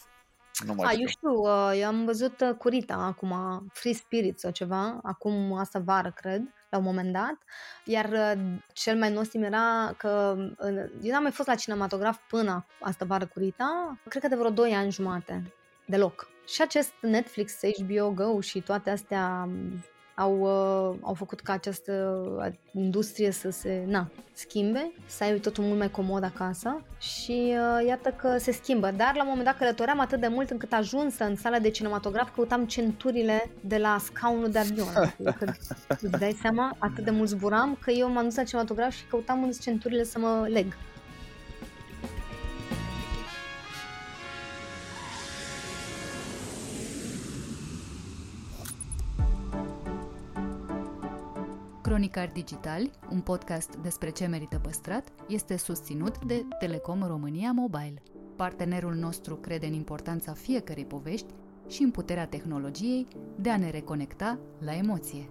Speaker 2: Nu mai
Speaker 3: A,
Speaker 2: știu.
Speaker 3: eu știu, uh, eu am văzut uh, cu Rita acum, Free Spirit sau ceva, acum asta vară, cred, la un moment dat. Iar uh, cel mai nostim era că uh, eu n-am mai fost la cinematograf până asta vară cu Rita, cred că de vreo 2 ani jumate, deloc. Și acest Netflix, HBO Go și toate astea um, au, uh, au făcut ca această industrie să se na, schimbe, să ai totul mult mai comod acasă și uh, iată că se schimbă. Dar la un moment dat călătoream atât de mult încât ajuns în sala de cinematograf căutam centurile de la scaunul de avion. Că, îți dai seama, atât de mult zburam că eu m-am dus la cinematograf și căutam în centurile să mă leg.
Speaker 1: Cronicari Digitali, un podcast despre ce merită păstrat, este susținut de Telecom România Mobile. Partenerul nostru crede în importanța fiecărei povești și în puterea tehnologiei de a ne reconecta la emoție.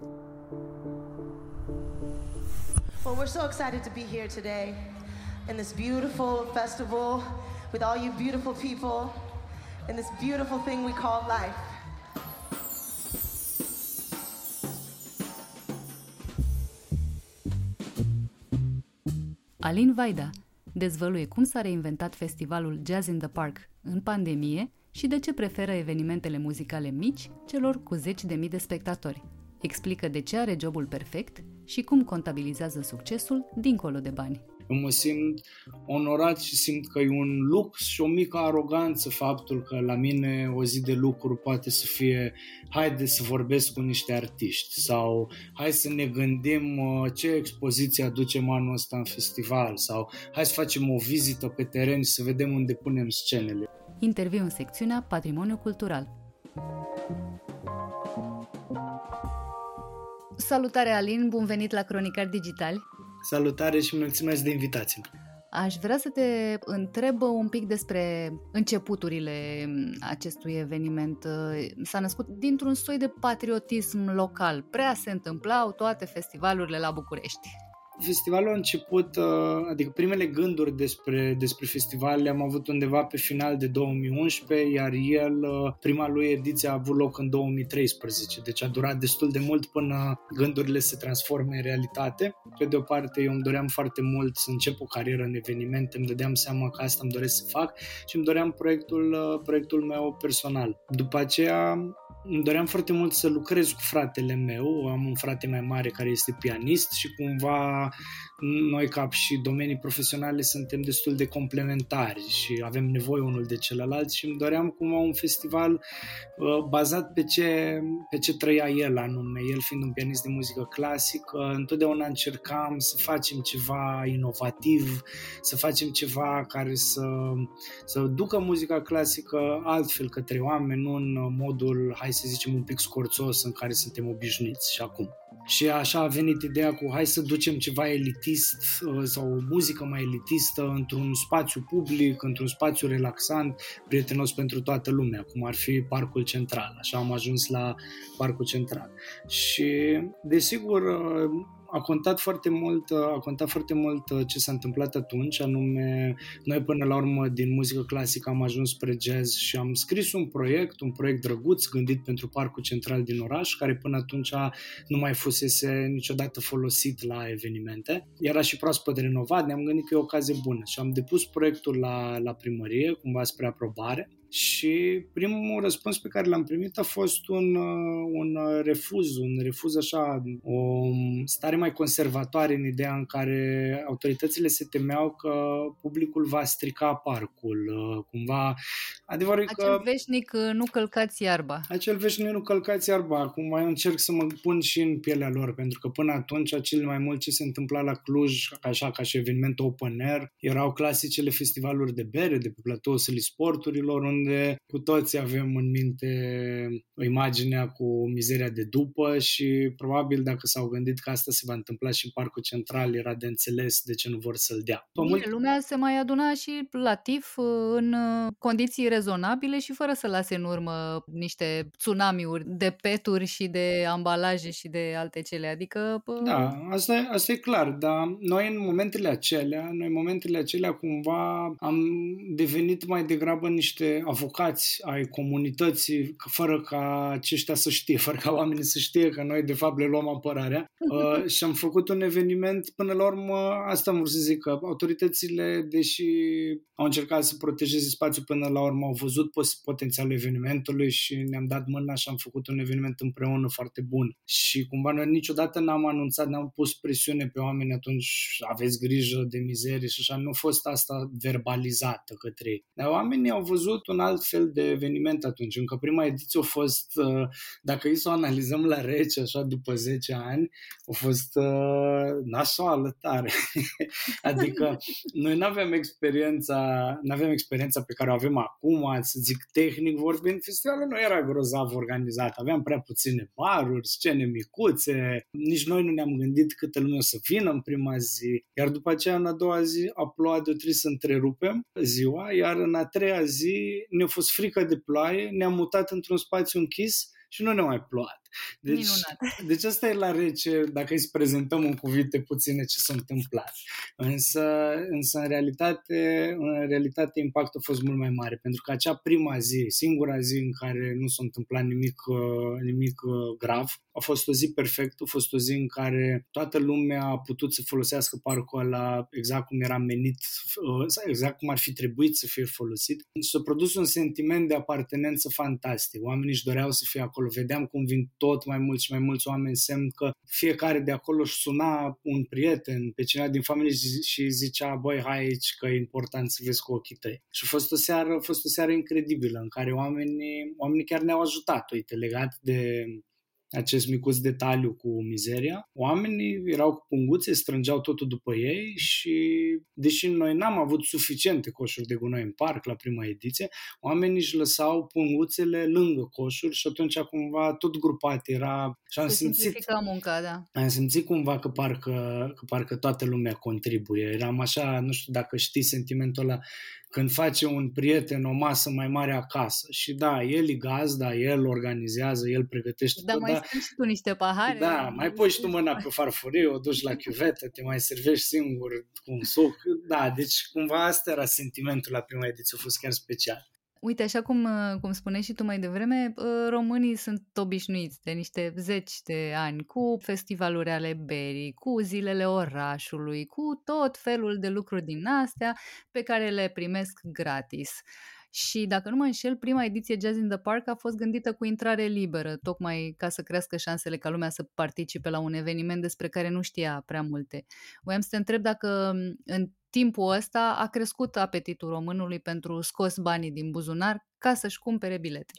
Speaker 4: Well, we're so excited to be here today in this beautiful festival with all you beautiful people in this beautiful thing we call life.
Speaker 1: Alin Vaida dezvăluie cum s-a reinventat festivalul Jazz in the Park în pandemie și de ce preferă evenimentele muzicale mici celor cu zeci de mii de spectatori. Explică de ce are jobul perfect și cum contabilizează succesul dincolo de bani.
Speaker 5: Eu mă simt onorat și simt că e un lux și o mică aroganță faptul că la mine o zi de lucru poate să fie haide să vorbesc cu niște artiști sau hai să ne gândim uh, ce expoziție aducem anul ăsta în festival sau hai să facem o vizită pe teren și să vedem unde punem scenele.
Speaker 1: Interviu în secțiunea Patrimoniu Cultural. Salutare Alin, bun venit la Cronicari Digitali.
Speaker 5: Salutare și mulțumesc de invitație!
Speaker 1: Aș vrea să te întreb un pic despre începuturile acestui eveniment. S-a născut dintr-un soi de patriotism local. Prea se întâmplau toate festivalurile la București.
Speaker 5: Festivalul a început, uh, adică primele gânduri despre, despre festival le-am avut undeva pe final de 2011, iar el, uh, prima lui ediție a avut loc în 2013, deci a durat destul de mult până gândurile se transforme în realitate. Pe de o parte, eu îmi doream foarte mult să încep o carieră în evenimente, îmi dădeam seama că asta îmi doresc să fac și îmi doream proiectul, uh, proiectul meu personal. După aceea, îmi doream foarte mult să lucrez cu fratele meu, am un frate mai mare care este pianist și cumva noi ca și domenii profesionale suntem destul de complementari și avem nevoie unul de celălalt și îmi doream cumva un festival uh, bazat pe ce, pe ce trăia el anume. El fiind un pianist de muzică clasică, întotdeauna încercam să facem ceva inovativ, să facem ceva care să, să ducă muzica clasică altfel către oameni, nu în modul, hai să zicem, un pic scorțos în care suntem obișnuiți și acum. Și așa a venit ideea cu hai să ducem ceva elitist uh, sau o muzică mai elitistă într-un spațiu public, într-un spațiu relaxant, prietenos pentru toată lumea, cum ar fi Parcul Central. Așa am ajuns la Parcul Central. Și, desigur, uh, a contat foarte mult, a contat foarte mult ce s-a întâmplat atunci, anume noi până la urmă din muzică clasică am ajuns spre jazz și am scris un proiect, un proiect drăguț gândit pentru Parcul Central din oraș, care până atunci nu mai fusese niciodată folosit la evenimente. Era și proaspăt renovat, ne-am gândit că e o ocazie bună și am depus proiectul la, la primărie, cumva spre aprobare și primul răspuns pe care l-am primit a fost un, un refuz, un refuz așa, o stare mai conservatoare în ideea în care autoritățile se temeau că publicul va strica parcul. Cumva, adevărul
Speaker 1: Acel
Speaker 5: că...
Speaker 1: veșnic nu călcați iarba.
Speaker 5: Acel veșnic nu călcați iarba. Acum mai încerc să mă pun și în pielea lor, pentru că până atunci cel mai mult ce se întâmpla la Cluj, așa ca și eveniment open air, erau clasicele festivaluri de bere, de pe platoul sporturilor, unde cu toți avem în minte imaginea cu mizeria de după și probabil dacă s-au gândit că asta se va întâmpla și în Parcul Central, era de înțeles de ce nu vor să-l dea.
Speaker 1: Bine, lumea se mai aduna și la TIF în condiții rezonabile și fără să lase în urmă niște tsunamiuri de peturi și de ambalaje și de alte cele, adică... Pă...
Speaker 5: Da, asta e, asta e clar, dar noi în momentele acelea, noi în momentele acelea cumva am devenit mai degrabă niște avocați ai comunității, fără ca aceștia să știe, [LAUGHS] fără ca oamenii să știe că noi de fapt le luăm apărarea [LAUGHS] uh, și am făcut un eveniment, până la urmă, asta am vrut să zic, că autoritățile, deși au încercat să protejeze spațiul, până la urmă au văzut potențialul evenimentului și ne-am dat mâna și am făcut un eveniment împreună foarte bun. Și cumva noi niciodată n-am anunțat, n-am pus presiune pe oameni atunci, aveți grijă de mizerie și așa, nu a fost asta verbalizată către ei. Dar oamenii au văzut un alt fel de eveniment atunci, încă prima ediție a fost, uh, dacă îi să o analizăm la rece, așa, după 10 ani, a fost uh, nasoală tare. [LAUGHS] adică noi nu aveam experiența, nu aveam experiența pe care o avem acum, să zic tehnic vorbind, festivalul nu era grozav organizat, aveam prea puține baruri, scene micuțe, nici noi nu ne-am gândit câtă lume o să vină în prima zi, iar după aceea în a doua zi a plouat de trebuie să întrerupem ziua, iar în a treia zi ne-a fost frică de ploaie, ne-am mutat într-un spațiu închis și nu ne-a mai plouat. Deci, Minunat. deci asta e la rece, dacă îi prezentăm în cuvinte puține ce s-a întâmplat. Însă, însă în, realitate, în realitate impactul a fost mult mai mare, pentru că acea prima zi, singura zi în care nu s-a întâmplat nimic, uh, nimic uh, grav, a fost o zi perfectă, a fost o zi în care toată lumea a putut să folosească parcul ăla exact cum era menit, uh, exact cum ar fi trebuit să fie folosit. S-a produs un sentiment de apartenență fantastic. Oamenii își doreau să fie acolo. Vedeam cum vin tot mai mulți și mai mulți oameni, semn că fiecare de acolo își suna un prieten, pe cineva din familie și zicea, băi, hai aici că e important să vezi cu ochii tăi. Și a fost o seară, a fost o seară incredibilă în care oamenii, oamenii chiar ne-au ajutat, uite, legat de acest micuț detaliu cu mizeria. Oamenii erau cu punguțe, strângeau totul după ei și, deși noi n-am avut suficiente coșuri de gunoi în parc la prima ediție, oamenii își lăsau punguțele lângă coșuri și atunci cumva tot grupat era și am simțit,
Speaker 1: munca, da.
Speaker 5: am simțit cumva că parcă, că parcă toată lumea contribuie. Eram așa, nu știu dacă știi sentimentul ăla când face un prieten o masă mai mare acasă. Și da, el e gazda, el organizează, el pregătește
Speaker 1: da, tot, mai da, și tu niște pahare.
Speaker 5: Da, mai pui și tu mâna pe farfurie, o duci la chiuvetă, te mai servești singur cu un suc. Da, deci cumva asta era sentimentul la prima ediție, a fost chiar special.
Speaker 1: Uite, așa cum, uh, cum spuneai și tu mai devreme, uh, românii sunt obișnuiți de niște zeci de ani cu festivaluri ale berii, cu zilele orașului, cu tot felul de lucruri din astea pe care le primesc gratis. Și dacă nu mă înșel, prima ediție Jazz in the Park a fost gândită cu intrare liberă, tocmai ca să crească șansele ca lumea să participe la un eveniment despre care nu știa prea multe. Voiam să te întreb dacă în timpul ăsta a crescut apetitul românului pentru scos banii din buzunar ca să-și cumpere bilete.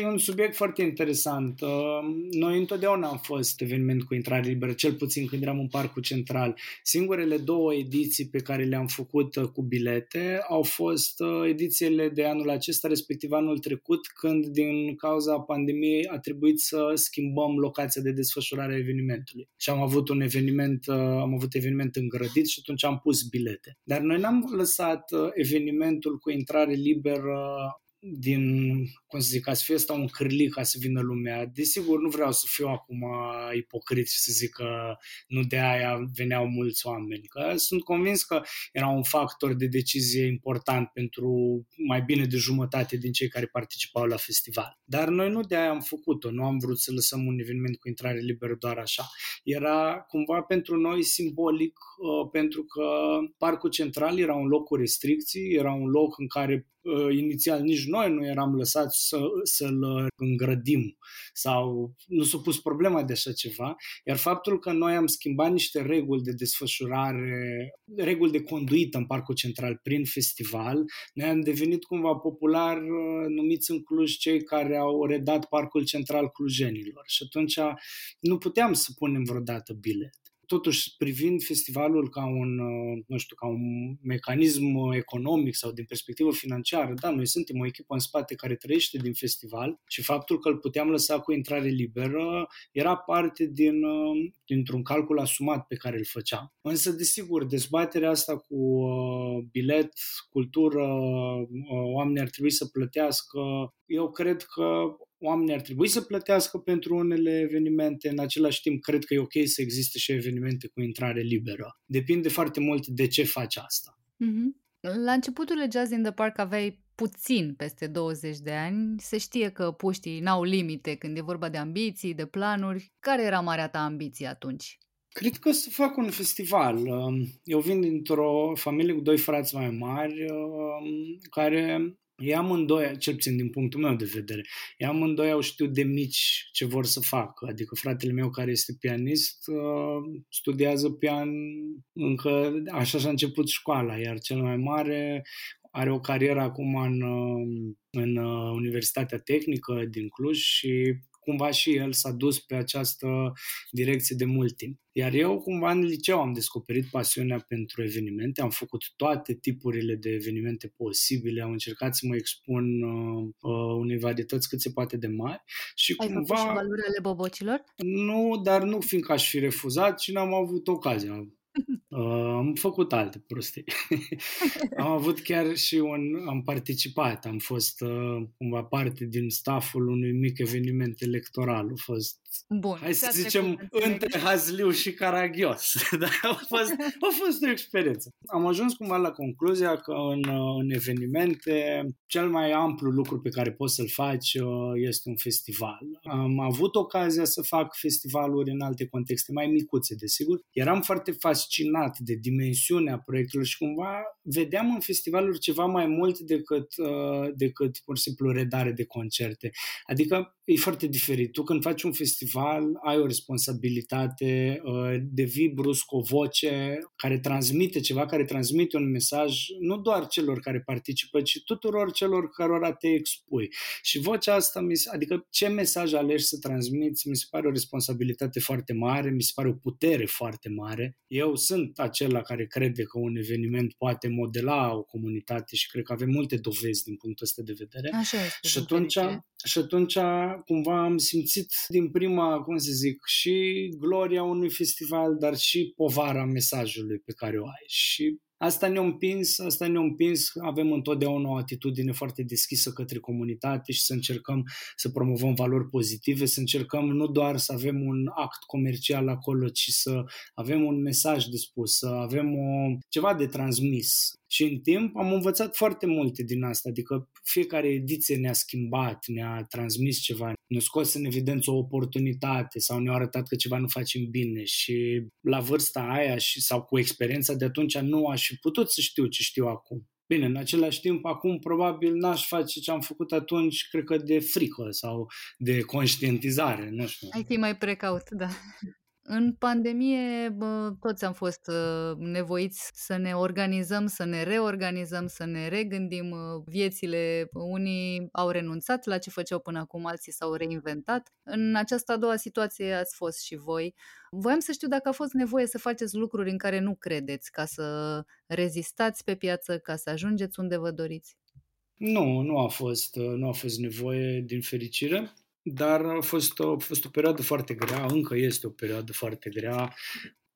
Speaker 5: E un subiect foarte interesant. Noi întotdeauna am fost eveniment cu intrare liberă, cel puțin când eram în Parcul Central. Singurele două ediții pe care le-am făcut uh, cu bilete au fost uh, edițiile de anul acesta, respectiv anul trecut, când din cauza pandemiei a trebuit să schimbăm locația de desfășurare a evenimentului. Și am avut un eveniment, uh, am avut eveniment îngrădit și atunci am pus bilete. Dar noi n-am lăsat evenimentul cu intrare liberă din, cum să zic, ca să fie asta un cârlic ca să vină lumea. Desigur, nu vreau să fiu acum ipocrit și să zic că nu de aia veneau mulți oameni. Că sunt convins că era un factor de decizie important pentru mai bine de jumătate din cei care participau la festival. Dar noi nu de aia am făcut-o, nu am vrut să lăsăm un eveniment cu intrare liberă doar așa. Era cumva pentru noi simbolic, uh, pentru că Parcul Central era un loc cu restricții, era un loc în care uh, inițial nici noi nu eram lăsați să, să-l îngrădim sau nu s-a pus problema de așa ceva, iar faptul că noi am schimbat niște reguli de desfășurare, reguli de conduită în Parcul Central prin festival, noi am devenit cumva popular uh, numiți în Cluj cei care au redat Parcul Central Clujenilor. Și atunci nu puteam să punem vreodată bilet totuși privind festivalul ca un, uh, nu știu, ca un mecanism economic sau din perspectivă financiară, da, noi suntem o echipă în spate care trăiește din festival și faptul că îl puteam lăsa cu intrare liberă era parte din, uh, dintr-un calcul asumat pe care îl făceam. Însă, desigur, dezbaterea asta cu uh, bilet, cultură, oamenii ar trebui să plătească, eu cred că oamenii ar trebui să plătească pentru unele evenimente, în același timp cred că e ok să existe și evenimente cu intrare liberă. Depinde foarte mult de ce faci asta.
Speaker 1: Mm-hmm. La începutul de Jazz in the Park aveai puțin peste 20 de ani, se știe că puștii n-au limite când e vorba de ambiții, de planuri. Care era marea ta ambiție atunci?
Speaker 5: Cred că să fac un festival. Um, eu vin dintr-o familie cu doi frați mai mari um, care ei amândoi, cel puțin din punctul meu de vedere, ei amândoi au știut de mici ce vor să facă. Adică fratele meu care este pianist uh, studiază pian încă, așa și-a început școala, iar cel mai mare are o carieră acum în, uh, în uh, Universitatea Tehnică din Cluj și cumva și el s-a dus pe această direcție de mult timp. Iar eu cumva în liceu am descoperit pasiunea pentru evenimente, am făcut toate tipurile de evenimente posibile, am încercat să mă expun uh, uh, unei varietăți cât se poate de mari. Și
Speaker 1: Ai
Speaker 5: cumva,
Speaker 1: făcut și valurile bobocilor?
Speaker 5: Nu, dar nu fiindcă aș fi refuzat, ci n-am avut ocazia. [LAUGHS] Uh, am făcut alte prostii. [LAUGHS] am avut chiar și un... am participat, am fost uh, cumva parte din stafful unui mic eveniment electoral. A fost
Speaker 1: Bun.
Speaker 5: Hai să zicem între Hazliu și Caragios. [LAUGHS] Dar a fost, a fost o experiență. Am ajuns cumva la concluzia că în, în evenimente cel mai amplu lucru pe care poți să-l faci uh, este un festival. Am avut ocazia să fac festivaluri în alte contexte mai micuțe, desigur. Eram foarte fascinat de dimensiunea proiectelor și cumva vedeam în festivaluri ceva mai mult decât, uh, decât pur și simplu redare de concerte. Adică e foarte diferit. Tu când faci un festival, ai o responsabilitate, uh, devii brusc o voce care transmite ceva, care transmite un mesaj nu doar celor care participă, ci tuturor celor cărora te expui. Și vocea asta, adică ce mesaj alegi să transmiți, mi se pare o responsabilitate foarte mare, mi se pare o putere foarte mare. Eu sunt acela care crede că un eveniment poate modela o comunitate și cred că avem multe dovezi din punctul ăsta de vedere.
Speaker 1: Așa este.
Speaker 5: Și atunci, și atunci cumva am simțit din prima, cum să zic, și gloria unui festival, dar și povara mesajului pe care o ai. Și Asta ne-a împins, asta ne-a împins, avem întotdeauna o atitudine foarte deschisă către comunitate și să încercăm să promovăm valori pozitive, să încercăm nu doar să avem un act comercial acolo, ci să avem un mesaj de spus, să avem o, ceva de transmis. Și în timp am învățat foarte multe din asta, adică fiecare ediție ne-a schimbat, ne-a transmis ceva, ne-a scos în evidență o oportunitate sau ne-a arătat că ceva nu facem bine și la vârsta aia și, sau cu experiența de atunci nu aș fi putut să știu ce știu acum. Bine, în același timp, acum probabil n-aș face ce am făcut atunci, cred că de frică sau de conștientizare, nu știu.
Speaker 1: Ai fi mai precaut, da. În pandemie, bă, toți am fost uh, nevoiți să ne organizăm, să ne reorganizăm, să ne regândim uh, viețile. Unii au renunțat la ce făceau până acum, alții s-au reinventat. În această a doua situație ați fost și voi. Voiam să știu dacă a fost nevoie să faceți lucruri în care nu credeți, ca să rezistați pe piață, ca să ajungeți unde vă doriți.
Speaker 5: Nu, nu a fost, nu a fost nevoie, din fericire. Dar a fost, o, a fost o perioadă foarte grea, încă este o perioadă foarte grea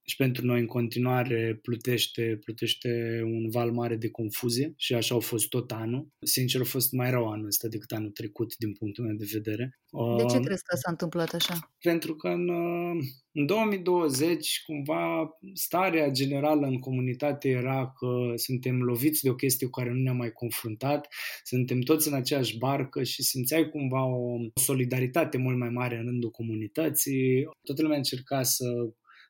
Speaker 5: și pentru noi în continuare plutește, plutește un val mare de confuzie și așa au fost tot anul. Sincer, a fost mai rău anul ăsta decât anul trecut din punctul meu de vedere.
Speaker 1: De ce crezi că s-a întâmplat așa?
Speaker 5: Pentru că în, în 2020, cumva, starea generală în comunitate era că suntem loviți de o chestie cu care nu ne-am mai confruntat, suntem toți în aceeași barcă și simțeai cumva o solidaritate mult mai mare în rândul comunității. Toată lumea încerca să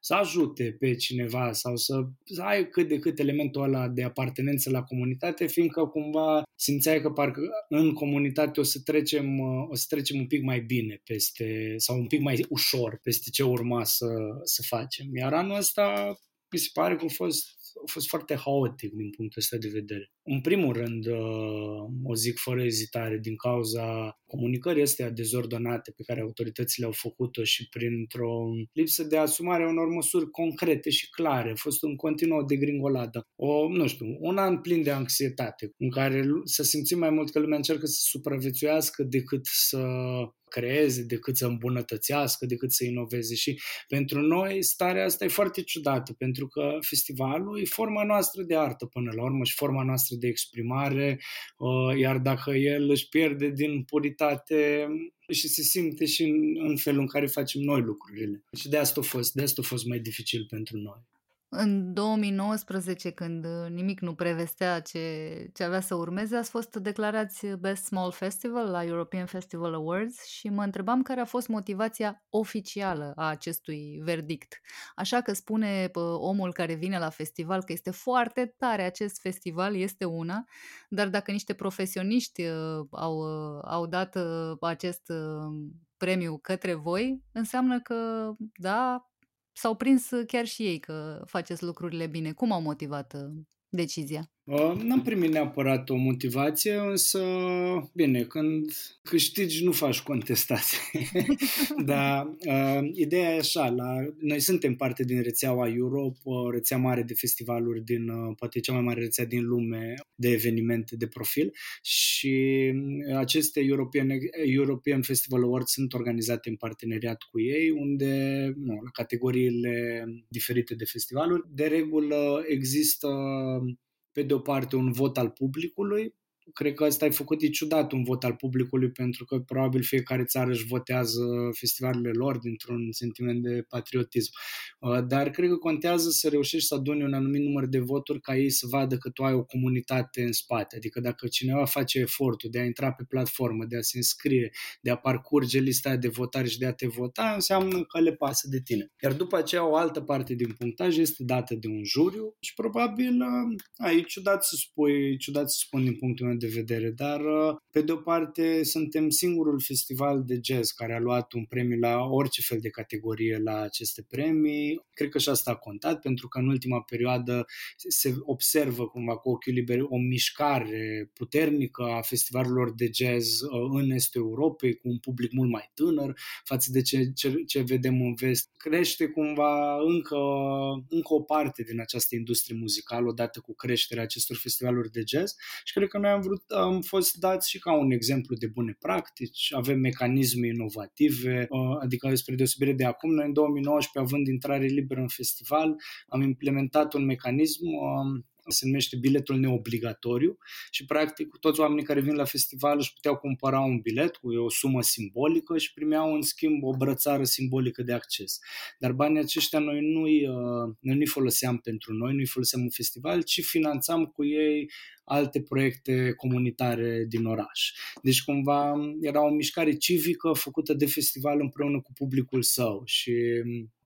Speaker 5: să ajute pe cineva sau să, să ai cât de cât elementul ăla de apartenență la comunitate, fiindcă cumva simțeai că parcă în comunitate o să trecem, o să trecem un pic mai bine peste, sau un pic mai ușor peste ce urma să, să facem. Iar anul ăsta mi se pare că a fost a fost foarte haotic din punctul ăsta de vedere. În primul rând, uh, o zic fără ezitare, din cauza comunicării astea dezordonate pe care autoritățile au făcut-o și printr-o lipsă de asumare a unor măsuri concrete și clare. A fost în continuă degringoladă. O, nu știu, un an plin de anxietate, în care să simțim mai mult că lumea încearcă să supraviețuiască decât să creeze, decât să îmbunătățească, decât să inoveze. Și pentru noi starea asta e foarte ciudată, pentru că festivalul e forma noastră de artă până la urmă și forma noastră de exprimare, uh, iar dacă el își pierde din puritate și se simte și în, în felul în care facem noi lucrurile. Și de asta a fost, de asta a fost mai dificil pentru noi.
Speaker 1: În 2019, când nimic nu prevestea ce, ce avea să urmeze, ați fost declarați Best Small Festival la European Festival Awards și mă întrebam care a fost motivația oficială a acestui verdict. Așa că spune omul care vine la festival că este foarte tare acest festival, este una, dar dacă niște profesioniști uh, au, uh, au dat uh, acest premiu către voi, înseamnă că, da, s-au prins chiar și ei că faceți lucrurile bine. Cum au motivat uh, decizia?
Speaker 5: Uh, n-am primit neapărat o motivație, însă, bine, când câștigi nu faci contestație. [LAUGHS] Dar uh, ideea e așa, la, noi suntem parte din rețeaua Europe, o rețea mare de festivaluri din, uh, poate cea mai mare rețea din lume de evenimente de profil și aceste European, European Festival Awards sunt organizate în parteneriat cu ei, unde, nu, la categoriile diferite de festivaluri, de regulă există pe de o parte, un vot al publicului cred că ăsta ai făcut e ciudat un vot al publicului pentru că probabil fiecare țară își votează festivalurile lor dintr-un sentiment de patriotism. Uh, dar cred că contează să reușești să aduni un anumit număr de voturi ca ei să vadă că tu ai o comunitate în spate. Adică dacă cineva face efortul de a intra pe platformă, de a se înscrie, de a parcurge lista de votare și de a te vota, înseamnă că le pasă de tine. Iar după aceea o altă parte din punctaj este dată de un juriu și probabil uh, aici ciudat să spui, ciudat să spun din punctul meu de vedere, dar uh, pe de o parte suntem singurul festival de jazz care a luat un premiu la orice fel de categorie la aceste premii. Cred că și asta a contat pentru că în ultima perioadă se observă cumva cu ochiul liber o mișcare puternică a festivalurilor de jazz uh, în estul Europei cu un public mult mai tânăr față de ce, ce, ce vedem în vest. Crește cumva încă, încă o parte din această industrie muzicală odată cu creșterea acestor festivaluri de jazz și cred că noi am vrut am fost dați și ca un exemplu de bune practici, avem mecanisme inovative, uh, adică spre deosebire de acum, noi în 2019, având intrare liberă în festival, am implementat un mecanism um, se numește biletul neobligatoriu și practic toți oamenii care vin la festival își puteau cumpăra un bilet cu o sumă simbolică și primeau în schimb o brățară simbolică de acces. Dar banii aceștia noi nu-i, uh, noi nu-i foloseam pentru noi, nu-i foloseam în festival, ci finanțam cu ei alte proiecte comunitare din oraș. Deci cumva era o mișcare civică făcută de festival împreună cu publicul său și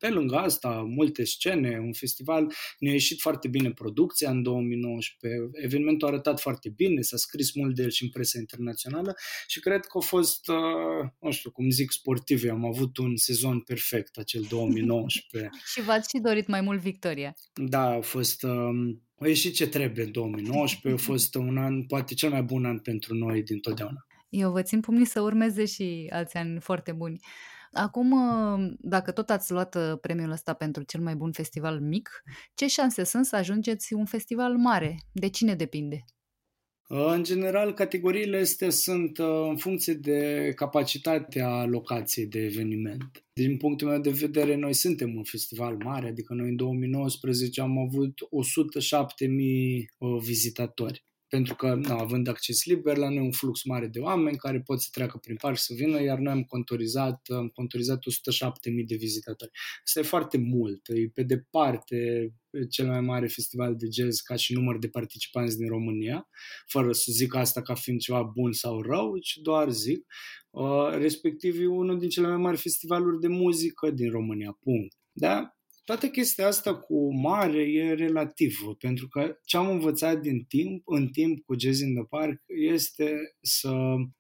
Speaker 5: pe lângă asta, multe scene, un festival, ne-a ieșit foarte bine producția în 2019, evenimentul a arătat foarte bine, s-a scris mult de el și în presa internațională și cred că a fost, uh, nu știu cum zic, sportiv. Am avut un sezon perfect acel 2019. [LAUGHS]
Speaker 1: și v-ați și dorit mai mult victoria.
Speaker 5: Da, a fost um, a ieșit ce trebuie în 2019, a fost un an, poate cel mai bun an pentru noi din totdeauna.
Speaker 1: Eu vă țin pumnii să urmeze și alți ani foarte buni. Acum, dacă tot ați luat uh, premiul ăsta pentru cel mai bun festival mic, ce șanse sunt să ajungeți un festival mare? De cine depinde?
Speaker 5: În general, categoriile astea sunt uh, în funcție de capacitatea locației de eveniment. Din punctul meu de vedere, noi suntem un festival mare, adică noi în 2019 am avut 107.000 uh, vizitatori pentru că, na, având acces liber, la noi un flux mare de oameni care pot să treacă prin parc să vină, iar noi am contorizat, am contorizat 107.000 de vizitatori. Asta e foarte mult, e pe departe cel mai mare festival de jazz ca și număr de participanți din România, fără să zic asta ca fiind ceva bun sau rău, ci doar zic. Uh, respectiv e unul din cele mai mari festivaluri de muzică din România, punct. Da? Toată chestia asta cu mare e relativă, pentru că ce am învățat din timp, în timp cu Jazz in the Park este să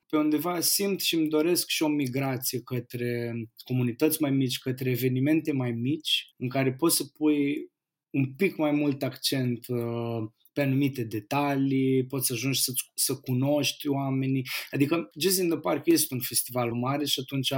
Speaker 5: pe undeva simt și îmi doresc și o migrație către comunități mai mici, către evenimente mai mici, în care poți să pui un pic mai mult accent uh, pe anumite detalii, poți să ajungi să, să cunoști oamenii. Adică Jazz in the Park este un festival mare și atunci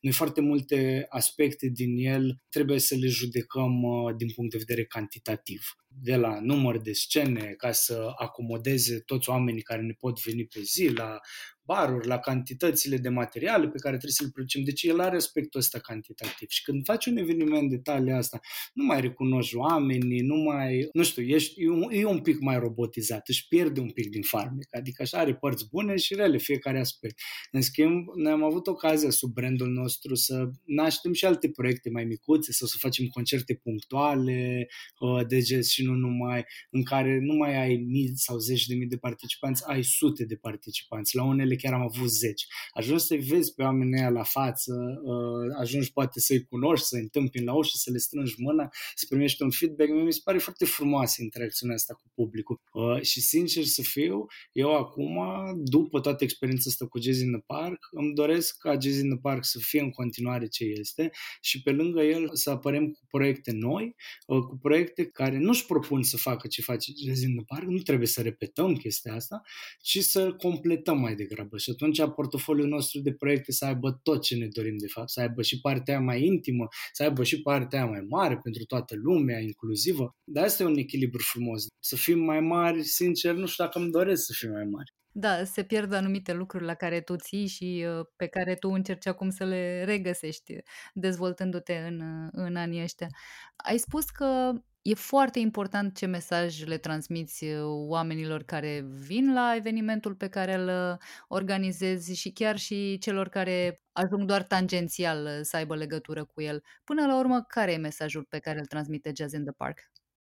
Speaker 5: noi foarte multe aspecte din el trebuie să le judecăm uh, din punct de vedere cantitativ. De la număr de scene ca să acomodeze toți oamenii care ne pot veni pe zi, la baruri, la cantitățile de materiale pe care trebuie să le producem. Deci el are aspectul ăsta cantitativ. Și când faci un eveniment de talia asta, nu mai recunoști oamenii, nu mai, nu știu, ești, e, un, e un pic mai robotizat, își pierde un pic din farmec. Adică așa are părți bune și rele fiecare aspect. În schimb, noi am avut ocazia sub brandul nostru să naștem și alte proiecte mai micuțe sau să facem concerte punctuale uh, de jazz și nu numai, în care nu mai ai mii sau zeci de mii de participanți, ai sute de participanți. La unele chiar am avut zeci. Ajungi să-i vezi pe oamenii aia la față, uh, ajungi poate să-i cunoști, să-i întâmpini la ușă, să le strângi mâna, să primești un feedback. Mi se pare foarte frumoasă interacțiunea asta cu publicul. Uh, și sincer să fiu, eu acum, după toată experiența asta cu Jazz in the Park, îmi doresc ca Jazz in the Park să fie în continuare ce este și pe lângă el să apărem cu proiecte noi, uh, cu proiecte care nu-și propun să facă ce face Jazz in the Park, nu trebuie să repetăm chestia asta, ci să completăm mai degrabă. Și atunci portofoliul nostru de proiecte să aibă tot ce ne dorim de fapt, să aibă și partea mai intimă, să aibă și partea mai mare pentru toată lumea, inclusivă. Dar asta e un echilibru frumos. Să fim mai mari, sincer, nu știu dacă îmi doresc să fim mai mari.
Speaker 1: Da, se pierd anumite lucruri la care tu ții și uh, pe care tu încerci acum să le regăsești dezvoltându-te în, uh, în anii ăștia. Ai spus că e foarte important ce mesaj le transmiți uh, oamenilor care vin la evenimentul pe care îl organizezi și chiar și celor care ajung doar tangențial să aibă legătură cu el. Până la urmă, care e mesajul pe care îl transmite Jazz in the Park?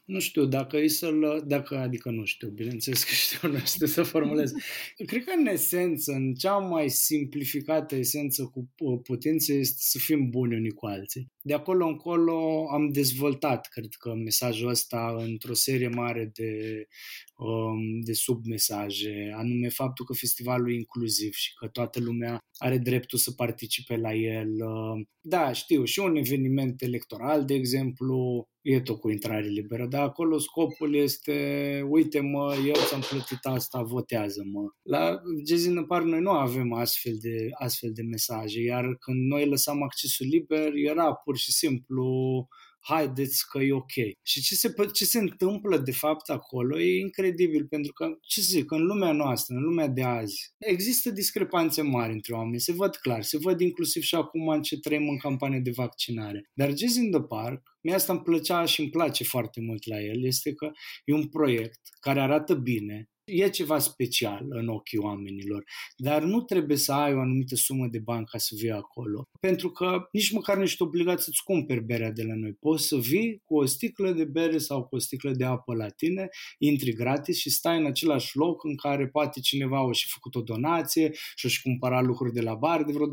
Speaker 5: nu știu, dacă e să-l, dacă, adică nu știu, bineînțeles că știu, nu știu să formulez. [LAUGHS] Cred că în esență, în cea mai simplificată esență cu putință este să fim buni unii cu alții. De acolo încolo am dezvoltat, cred că, mesajul ăsta într-o serie mare de, um, de submesaje, anume faptul că festivalul e inclusiv și că toată lumea are dreptul să participe la el. Uh, da, știu, și un eveniment electoral, de exemplu, e tot cu intrare liberă, dar acolo scopul este, uite mă, eu ți-am plătit asta, votează-mă. La Gezin Park noi nu avem astfel de, astfel de mesaje, iar când noi lăsam accesul liber, era pur și simplu haideți că e ok. Și ce se, ce se întâmplă de fapt acolo e incredibil, pentru că, ce să zic, în lumea noastră, în lumea de azi, există discrepanțe mari între oameni, se văd clar, se văd inclusiv și acum în ce trăim în campanie de vaccinare. Dar Jazz in the Park, mie asta îmi plăcea și îmi place foarte mult la el, este că e un proiect care arată bine, E ceva special în ochii oamenilor, dar nu trebuie să ai o anumită sumă de bani ca să vii acolo, pentru că nici măcar nu ești obligat să-ți cumperi berea de la noi. Poți să vii cu o sticlă de bere sau cu o sticlă de apă la tine, intri gratis și stai în același loc în care poate cineva o și făcut o donație și o-și cumpăra lucruri de la bar de vreo 2-300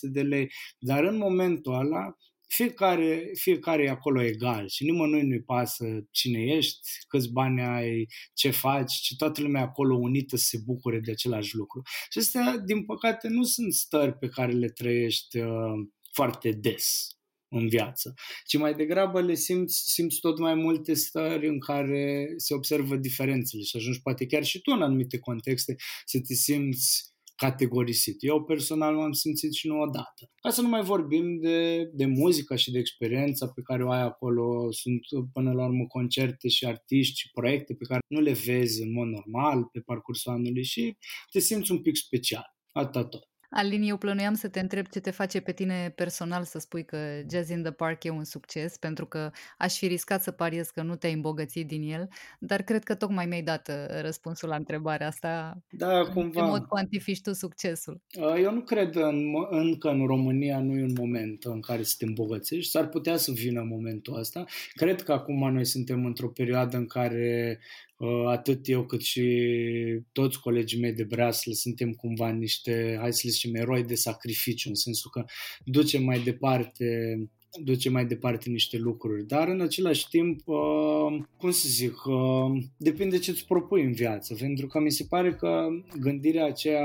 Speaker 5: de lei, dar în momentul ăla fiecare, fiecare e acolo egal și nimănui nu-i pasă cine ești, câți bani ai, ce faci, ci toată lumea acolo unită să se bucure de același lucru. Și astea, din păcate, nu sunt stări pe care le trăiești uh, foarte des în viață, ci mai degrabă le simți, simți tot mai multe stări în care se observă diferențele și ajungi poate chiar și tu în anumite contexte să te simți categorisit. Eu personal m-am simțit și nu odată. Ca să nu mai vorbim de, de muzica și de experiența pe care o ai acolo, sunt până la urmă concerte și artiști și proiecte pe care nu le vezi în mod normal pe parcursul anului și te simți un pic special. Atât tot.
Speaker 1: Alin, eu plănuiam să te întreb ce te face pe tine personal să spui că Jazz in the Park e un succes, pentru că aș fi riscat să pariez că nu te-ai îmbogățit din el, dar cred că tocmai mi-ai dat uh, răspunsul la întrebarea asta.
Speaker 5: Da,
Speaker 1: în
Speaker 5: cumva.
Speaker 1: ce mod cuantifici tu succesul?
Speaker 5: Uh, eu nu cred în, încă în România nu e un moment în care să te îmbogățești. S-ar putea să vină momentul ăsta. Cred că acum noi suntem într-o perioadă în care Uh, atât eu cât și toți colegii mei de breaslă suntem cumva niște, hai să le zicem, eroi de sacrificiu, în sensul că ducem mai departe duce mai departe niște lucruri, dar în același timp, uh, cum să zic, uh, depinde ce îți propui în viață, pentru că mi se pare că gândirea aceea,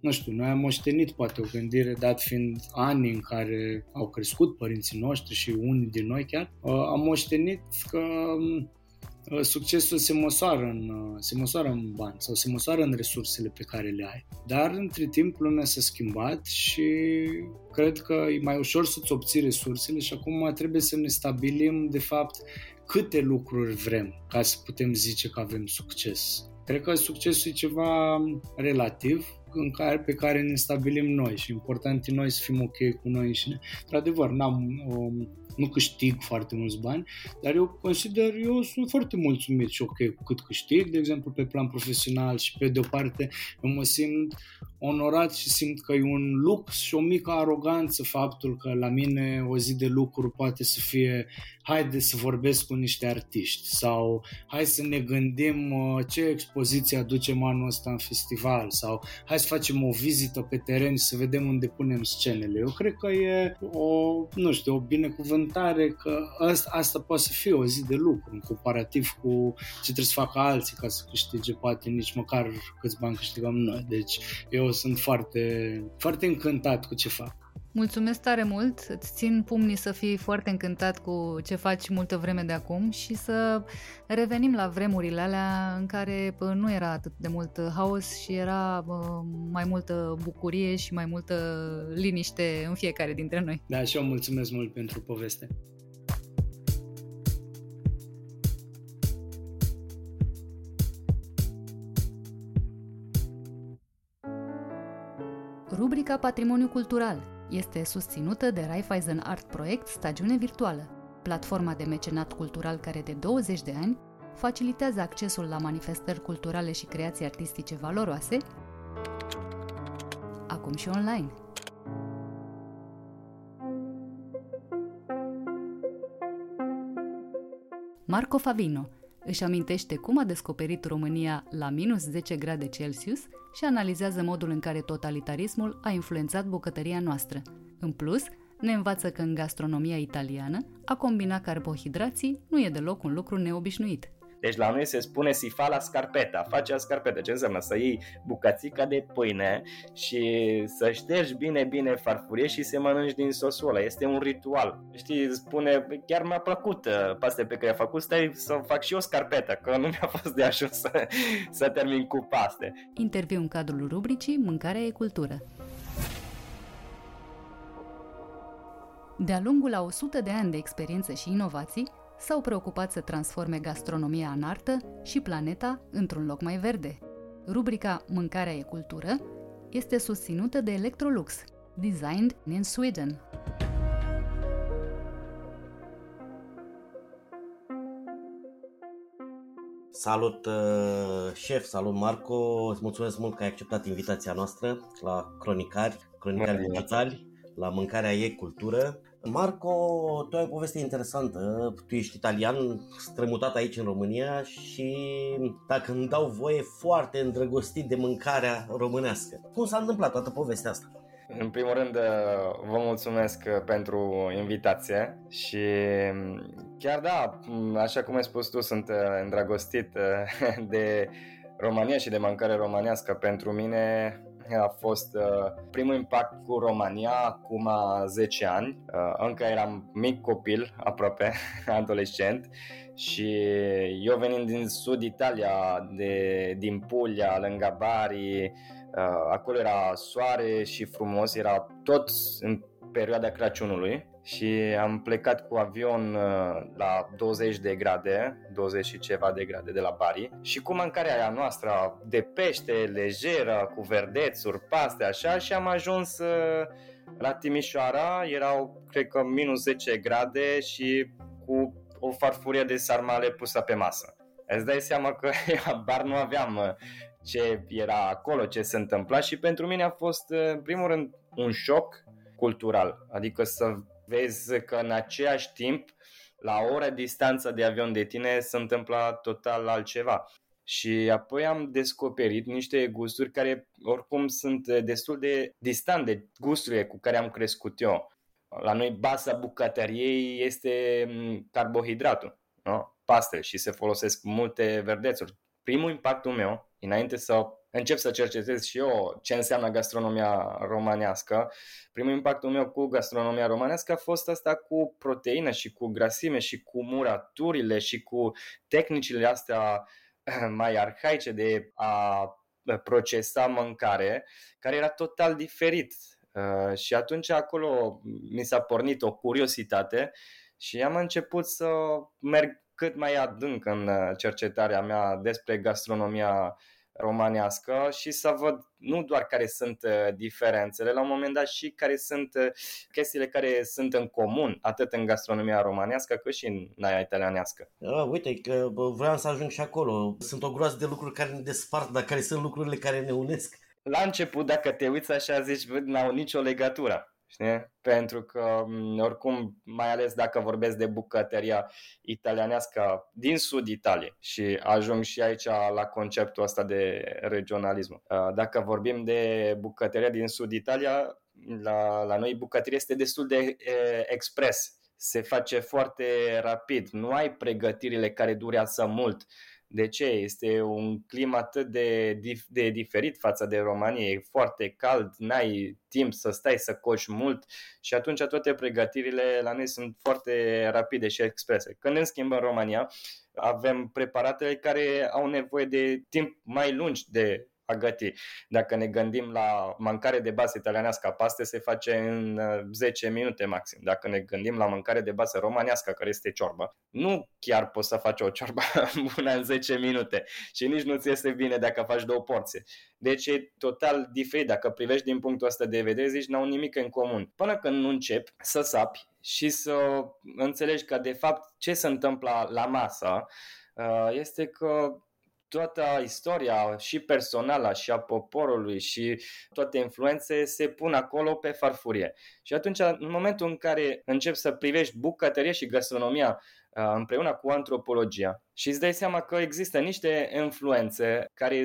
Speaker 5: nu știu, noi am moștenit poate o gândire, dat fiind ani în care au crescut părinții noștri și unii din noi chiar, uh, am moștenit că Uh, succesul se măsoară, în, uh, se măsoară în bani sau se măsoară în resursele pe care le ai. Dar între timp lumea s-a schimbat și cred că e mai ușor să-ți obții resursele și acum trebuie să ne stabilim de fapt câte lucruri vrem ca să putem zice că avem succes. Cred că succesul e ceva relativ, în care, pe care ne stabilim noi și important e noi să fim ok cu noi înșine. Într-adevăr, n-am, um, nu câștig foarte mulți bani, dar eu consider, eu sunt foarte mulțumit și ok cu cât câștig, de exemplu pe plan profesional și pe de o parte eu mă simt onorat și simt că e un lux și o mică aroganță faptul că la mine o zi de lucru poate să fie haide să vorbesc cu niște artiști sau hai să ne gândim uh, ce expoziție aducem anul ăsta în festival sau hai să facem o vizită pe teren și să vedem unde punem scenele. Eu cred că e o, nu știu, o binecuvântare că asta, asta poate să fie o zi de lucru în comparativ cu ce trebuie să facă alții ca să câștige poate nici măcar câți bani câștigăm noi. Deci eu sunt foarte, foarte încântat cu ce fac.
Speaker 1: Mulțumesc tare mult, îți țin pumnii să fii foarte încântat cu ce faci multă vreme de acum și să revenim la vremurile alea în care nu era atât de mult haos și era mai multă bucurie și mai multă liniște în fiecare dintre noi.
Speaker 5: Da, și eu mulțumesc mult pentru poveste.
Speaker 1: Rubrica Patrimoniu Cultural este susținută de Raiffeisen Art Project Stagiune Virtuală, platforma de mecenat cultural care de 20 de ani facilitează accesul la manifestări culturale și creații artistice valoroase, acum și online. Marco Favino își amintește cum a descoperit România la minus 10 grade Celsius și analizează modul în care totalitarismul a influențat bucătăria noastră. În plus, ne învață că în gastronomia italiană, a combina carbohidrații nu e deloc un lucru neobișnuit.
Speaker 6: Deci la noi se spune si fa la scarpeta, face la scarpeta. Ce înseamnă? Să iei bucățica de pâine și să ștergi bine, bine farfurie și să mănânci din sosul ăla. Este un ritual. Știi, spune, chiar mi-a plăcut uh, pastea pe care a făcut, stai să fac și eu scarpeta, că nu mi-a [LAUGHS] fost de ajuns să, să termin cu paste.
Speaker 1: Interviu în cadrul rubricii Mâncarea e cultură. De-a lungul a 100 de ani de experiență și inovații, s-au preocupat să transforme gastronomia în artă și planeta într-un loc mai verde. Rubrica Mâncarea e cultură este susținută de Electrolux, designed in Sweden.
Speaker 7: Salut uh, șef, salut Marco, îți mulțumesc mult că ai acceptat invitația noastră la Cronicari, Cronicari Digitali, la Mâncarea e cultură. Marco, tu ai o poveste interesantă. Tu ești italian, strămutat aici în România și, dacă îmi dau voie, foarte îndrăgostit de mâncarea românească. Cum s-a întâmplat toată povestea asta?
Speaker 6: În primul rând, vă mulțumesc pentru invitație și chiar da, așa cum ai spus tu, sunt îndrăgostit [LAUGHS] de România și de mâncare românească. Pentru mine a fost uh, primul impact cu România acum 10 ani. Uh, încă eram mic copil, aproape, [LAUGHS] adolescent și eu venind din sud Italia, de, din Puglia, lângă Bari, uh, acolo era soare și frumos, era tot în perioada Crăciunului și am plecat cu avion uh, la 20 de grade, 20 și ceva de grade de la Bari. Și cu mâncarea aia noastră de pește lejeră, cu verdețuri, paste, așa și am ajuns uh, la Timișoara, erau cred că minus 10 grade și cu o farfurie de sarmale pusă pe masă. Îți dai seama că [LAUGHS] bar nu aveam uh, ce era acolo, ce se întâmpla și pentru mine a fost în primul rând un șoc cultural, adică să vezi că în aceeași timp, la o oră distanță de avion de tine, se întâmplă total altceva. Și apoi am descoperit niște gusturi care oricum sunt destul de distant de gusturile cu care am crescut eu. La noi basa bucătăriei este mm, carbohidratul, nu? paste și se folosesc multe verdețuri. Primul impactul meu, înainte să încep să cercetez și eu ce înseamnă gastronomia romanească. Primul impactul meu cu gastronomia romanească a fost asta cu proteină și cu grasime și cu muraturile și cu tehnicile astea [CLEARS THROAT] mai arhaice de a procesa mâncare, care era total diferit. Uh, și atunci acolo mi s-a pornit o curiozitate și am început să merg cât mai adânc în cercetarea mea despre gastronomia romanească și să văd nu doar care sunt uh, diferențele, la un moment dat și care sunt uh, chestiile care sunt în comun, atât în gastronomia romanească cât și în aia italianească.
Speaker 7: Uh, uite, că vreau să ajung și acolo. Sunt o groază de lucruri care ne despart, dar care sunt lucrurile care ne unesc.
Speaker 6: La început, dacă te uiți așa, zici, n-au nicio legătură. Știi? Pentru că, oricum, mai ales dacă vorbesc de bucătăria italianească din sud Italiei și ajung și aici la conceptul ăsta de regionalism. Dacă vorbim de bucătăria din sud Italia, la, la noi bucătăria este destul de e, expres. Se face foarte rapid. Nu ai pregătirile care durează mult de ce? Este un climat atât de, de diferit față de România, e foarte cald, n-ai timp să stai să coși mult și atunci toate pregătirile la noi sunt foarte rapide și exprese. Când în schimb în România avem preparatele care au nevoie de timp mai lungi de a găti. Dacă ne gândim la mâncare de bază italianească, paste se face în 10 uh, minute maxim. Dacă ne gândim la mâncare de bază românească, care este ciorbă, nu chiar poți să faci o ciorbă [LAUGHS] bună în 10 minute și nici nu ți este bine dacă faci două porții. Deci e total diferit. Dacă privești din punctul ăsta de vedere, zici, n-au nimic în comun. Până când nu începi să sapi și să înțelegi că de fapt ce se întâmplă la masă uh, este că toată istoria și personală și a poporului și toate influențe se pun acolo pe farfurie. Și atunci, în momentul în care începi să privești bucătărie și gastronomia uh, împreună cu antropologia și îți dai seama că există niște influențe care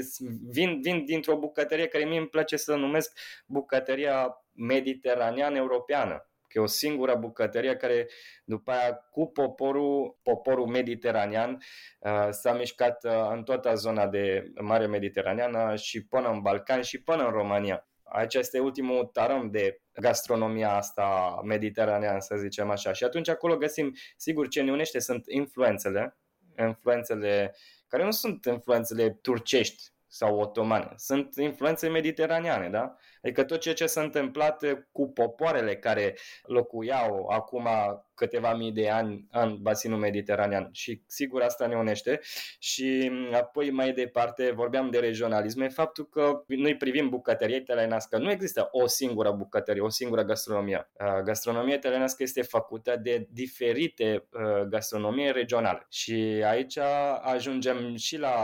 Speaker 6: vin, vin dintr-o bucătărie care mie îmi place să numesc bucătăria mediteraneană europeană că e o singură bucătărie care după aia cu poporul, poporul mediteranean uh, s-a mișcat uh, în toată zona de Mare Mediteraneană și până în Balcan și până în România. Aici este ultimul tarăm de gastronomia asta mediteraneană, să zicem așa. Și atunci acolo găsim, sigur, ce ne unește sunt influențele, influențele care nu sunt influențele turcești sau otomane, sunt influențe mediteraneane, da? Adică tot ceea ce s-a întâmplat cu popoarele care locuiau acum câteva mii de ani în basinul mediteranean. Și sigur asta ne unește. Și apoi mai departe vorbeam de regionalism. Faptul că noi privim bucătăria italianească. Nu există o singură bucătărie, o singură gastronomie. Gastronomia italianească este făcută de diferite gastronomie regionale. Și aici ajungem și la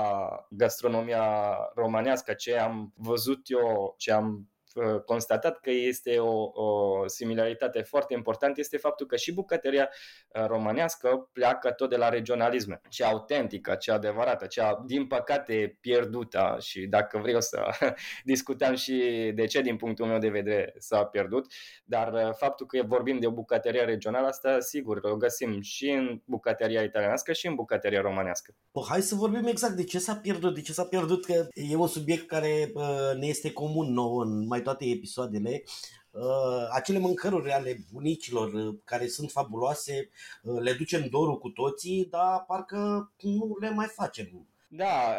Speaker 6: gastronomia romanească, ce am văzut eu, ce am Uh, constatat că este o, o similaritate foarte importantă este faptul că și bucătăria uh, românească pleacă tot de la regionalism, cea autentică, cea adevărată, cea din păcate pierdută și dacă vreau să [LAUGHS] discutăm și de ce din punctul meu de vedere s-a pierdut, dar uh, faptul că vorbim de o bucătărie regională, asta sigur o găsim și în bucătăria italianească și în bucătăria românească.
Speaker 7: Păi, hai să vorbim exact de ce s-a pierdut, de ce s-a pierdut, că e un subiect care ne este comun nou în mai toate episoadele, uh, acele mâncăruri ale bunicilor uh, care sunt fabuloase, uh, le ducem dorul cu toții, dar parcă nu le mai facem.
Speaker 6: Da,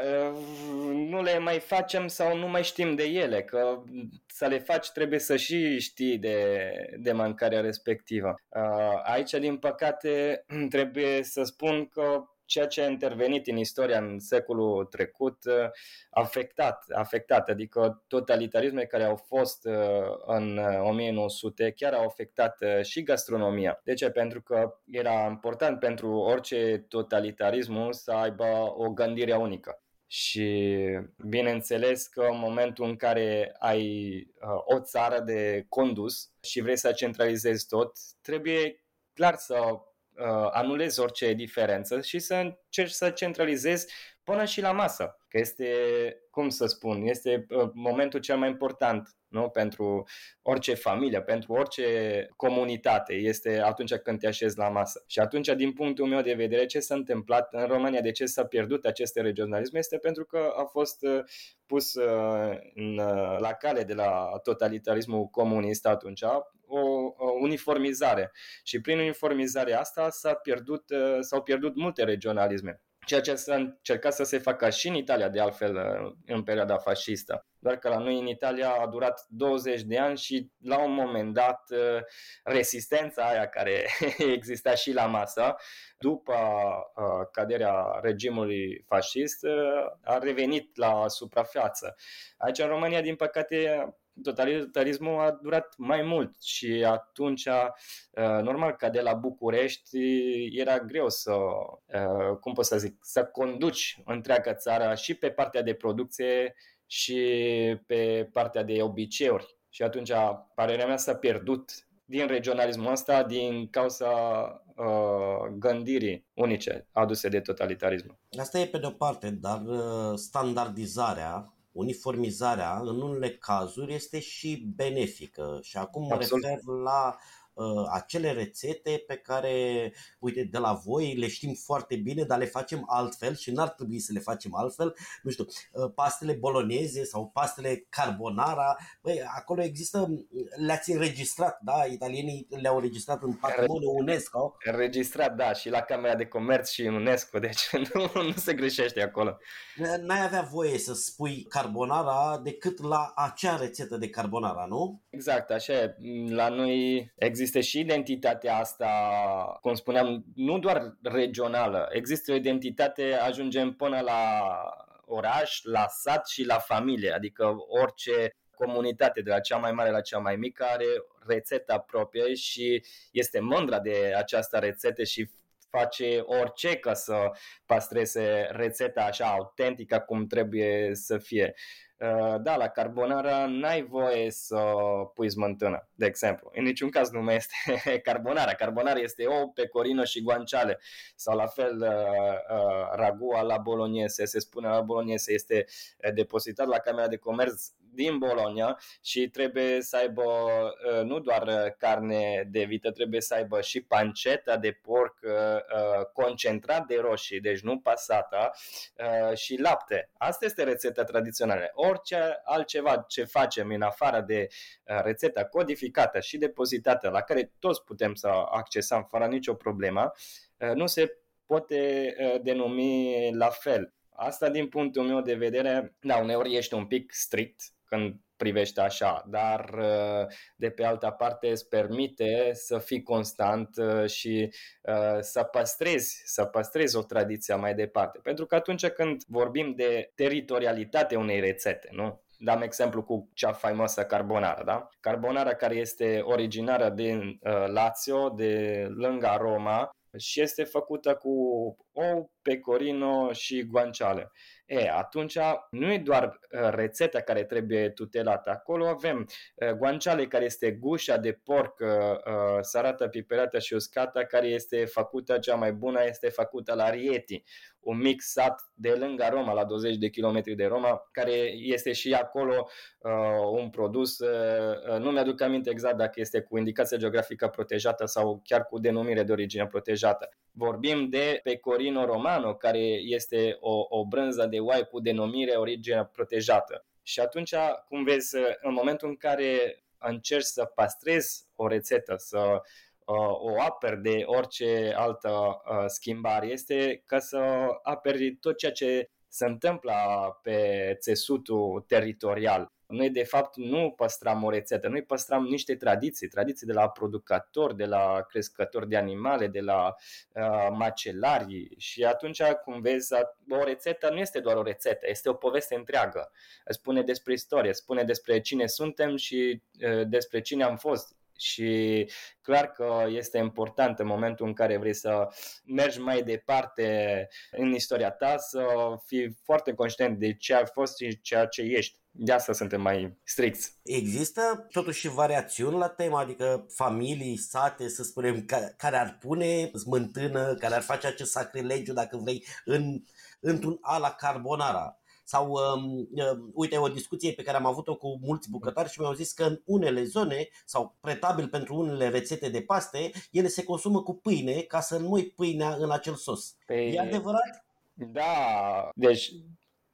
Speaker 6: nu le mai facem sau nu mai știm de ele, că să le faci trebuie să și știi de, de mâncarea respectivă. Aici, din păcate, [CLEARS THROAT] trebuie să spun că ceea ce a intervenit în istoria în secolul trecut uh, afectat, afectat, adică totalitarismele care au fost uh, în 1900 uh, chiar au afectat și gastronomia. De ce? Pentru că era important pentru orice totalitarism să aibă o gândire unică. Și bineînțeles că în momentul în care ai o țară de condus și vrei să centralizezi tot, trebuie clar să uh, anulezi orice diferență și să încerci să centralizezi până și la masă, că este, cum să spun, este uh, momentul cel mai important nu? pentru orice familie, pentru orice comunitate, este atunci când te așezi la masă. Și atunci, din punctul meu de vedere, ce s-a întâmplat în România, de ce s-a pierdut acest regionalism, este pentru că a fost uh, pus uh, în, la cale de la totalitarismul comunist atunci, o, o uniformizare. Și prin uniformizarea asta s-a pierdut, s-au pierdut multe regionalisme. Ceea ce s-a încercat să se facă și în Italia, de altfel, în perioada fascistă. Doar că la noi în Italia a durat 20 de ani și la un moment dat rezistența aia care [LAUGHS] exista și la masă, după caderea regimului fascist, a revenit la suprafață. Aici în România, din păcate, totalitarismul a durat mai mult și atunci, uh, normal, ca de la București era greu să, uh, cum pot să zic, să conduci întreaga țară și pe partea de producție și pe partea de obiceiuri. Și atunci, părerea mea s-a pierdut din regionalismul ăsta din cauza uh, gândirii unice aduse de totalitarism.
Speaker 7: Asta e pe de-o parte, dar uh, standardizarea uniformizarea în unele cazuri este și benefică și acum mă Absolut. refer la uh, acele rețete pe care, uite, de la voi le știm foarte bine, dar le facem altfel și n-ar trebui să le facem altfel. Nu știu, uh, pastele boloneze sau pastele carbonara, băi, acolo există, le-ați înregistrat, da? Italienii le-au înregistrat în patrimoniul UNESCO.
Speaker 6: Înregistrat, da, și la Camera de Comerț și în UNESCO, deci [LAUGHS] nu, nu se greșește acolo.
Speaker 7: N-ai avea voie să spui carbonara decât la acea rețetă de carbonara, nu?
Speaker 6: Exact, așa e. La noi există există și identitatea asta, cum spuneam, nu doar regională, există o identitate, ajungem până la oraș, la sat și la familie, adică orice comunitate, de la cea mai mare la cea mai mică, are rețeta proprie și este mândra de această rețetă și face orice ca să pastreze rețeta așa autentică cum trebuie să fie. Uh, da, la carbonara n-ai voie să pui smântână, de exemplu. În niciun caz nu mai este [LAUGHS] carbonara. Carbonara este ou, pecorino și guanciale. Sau la fel uh, uh, ragua la bolognese, se spune la bolognese, este depozitat la Camera de Comerț din Bologna și trebuie să aibă nu doar carne de vită, trebuie să aibă și panceta de porc concentrat de roșii, deci nu pasata, și lapte. Asta este rețeta tradițională. Orice altceva ce facem în afară de rețeta codificată și depozitată, la care toți putem să accesăm fără nicio problemă, nu se poate denumi la fel. Asta din punctul meu de vedere, da, uneori ești un pic strict când privește așa, dar uh, de pe altă parte îți permite să fii constant uh, și uh, să păstrezi, să păstrezi o tradiție mai departe. Pentru că atunci când vorbim de teritorialitate unei rețete, nu? Dam exemplu cu cea faimoasă carbonara, da? Carbonara care este originară din uh, Lazio, de lângă Roma, și este făcută cu ou, pecorino și guanciale. E, atunci nu e doar uh, rețeta care trebuie tutelată. Acolo avem uh, guanciale care este gușa de porc uh, sarată, piperată și uscată care este făcută, cea mai bună este făcută la Rieti, un mic sat de lângă Roma, la 20 de kilometri de Roma, care este și acolo uh, un produs, uh, nu mi-aduc aminte exact dacă este cu indicație geografică protejată sau chiar cu denumire de origine protejată. Vorbim de pecorino romano, care este o, o brânză de oaie cu denumire origine protejată. Și atunci, cum vezi, în momentul în care încerci să pastrezi o rețetă, să uh, o aperi de orice altă uh, schimbare, este ca să aperi tot ceea ce se întâmplă pe țesutul teritorial. Noi, de fapt, nu păstram o rețetă, noi păstram niște tradiții, tradiții de la producători, de la crescători de animale, de la uh, macelari și atunci, cum vezi, o rețetă nu este doar o rețetă, este o poveste întreagă. Spune despre istorie, spune despre cine suntem și uh, despre cine am fost și clar că este important în momentul în care vrei să mergi mai departe în istoria ta să fii foarte conștient de ce ai fost și ceea ce ești. De asta suntem mai stricți.
Speaker 7: Există totuși variațiuni la tema, adică familii, sate, să spunem, care ar pune smântână, care ar face acest sacrilegiu, dacă vrei, în, într-un ala carbonara. Sau, um, uh, uite, o discuție pe care am avut-o cu mulți bucătari și mi-au zis că în unele zone, sau pretabil pentru unele rețete de paste, ele se consumă cu pâine ca să înmoi pâinea în acel sos. Pe... E adevărat?
Speaker 6: Da, deci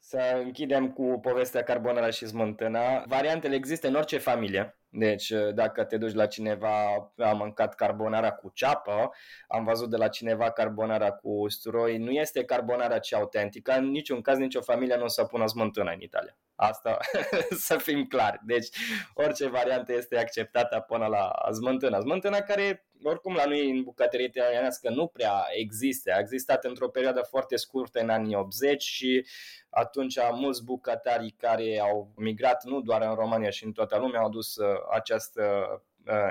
Speaker 6: să închidem cu povestea carbonara și smântâna. Variantele există în orice familie. Deci dacă te duci la cineva, a mâncat carbonara cu ceapă, am văzut de la cineva carbonara cu usturoi, nu este carbonara cea autentică, în niciun caz nicio familie nu o să pună smântână în Italia. Asta [LAUGHS] să fim clari. Deci orice variantă este acceptată până la smântâna. Smântâna care oricum la noi în bucătărie italianească nu prea există. A existat într-o perioadă foarte scurtă în anii 80 și atunci mulți bucătari care au migrat nu doar în România și în toată lumea au adus uh, această uh,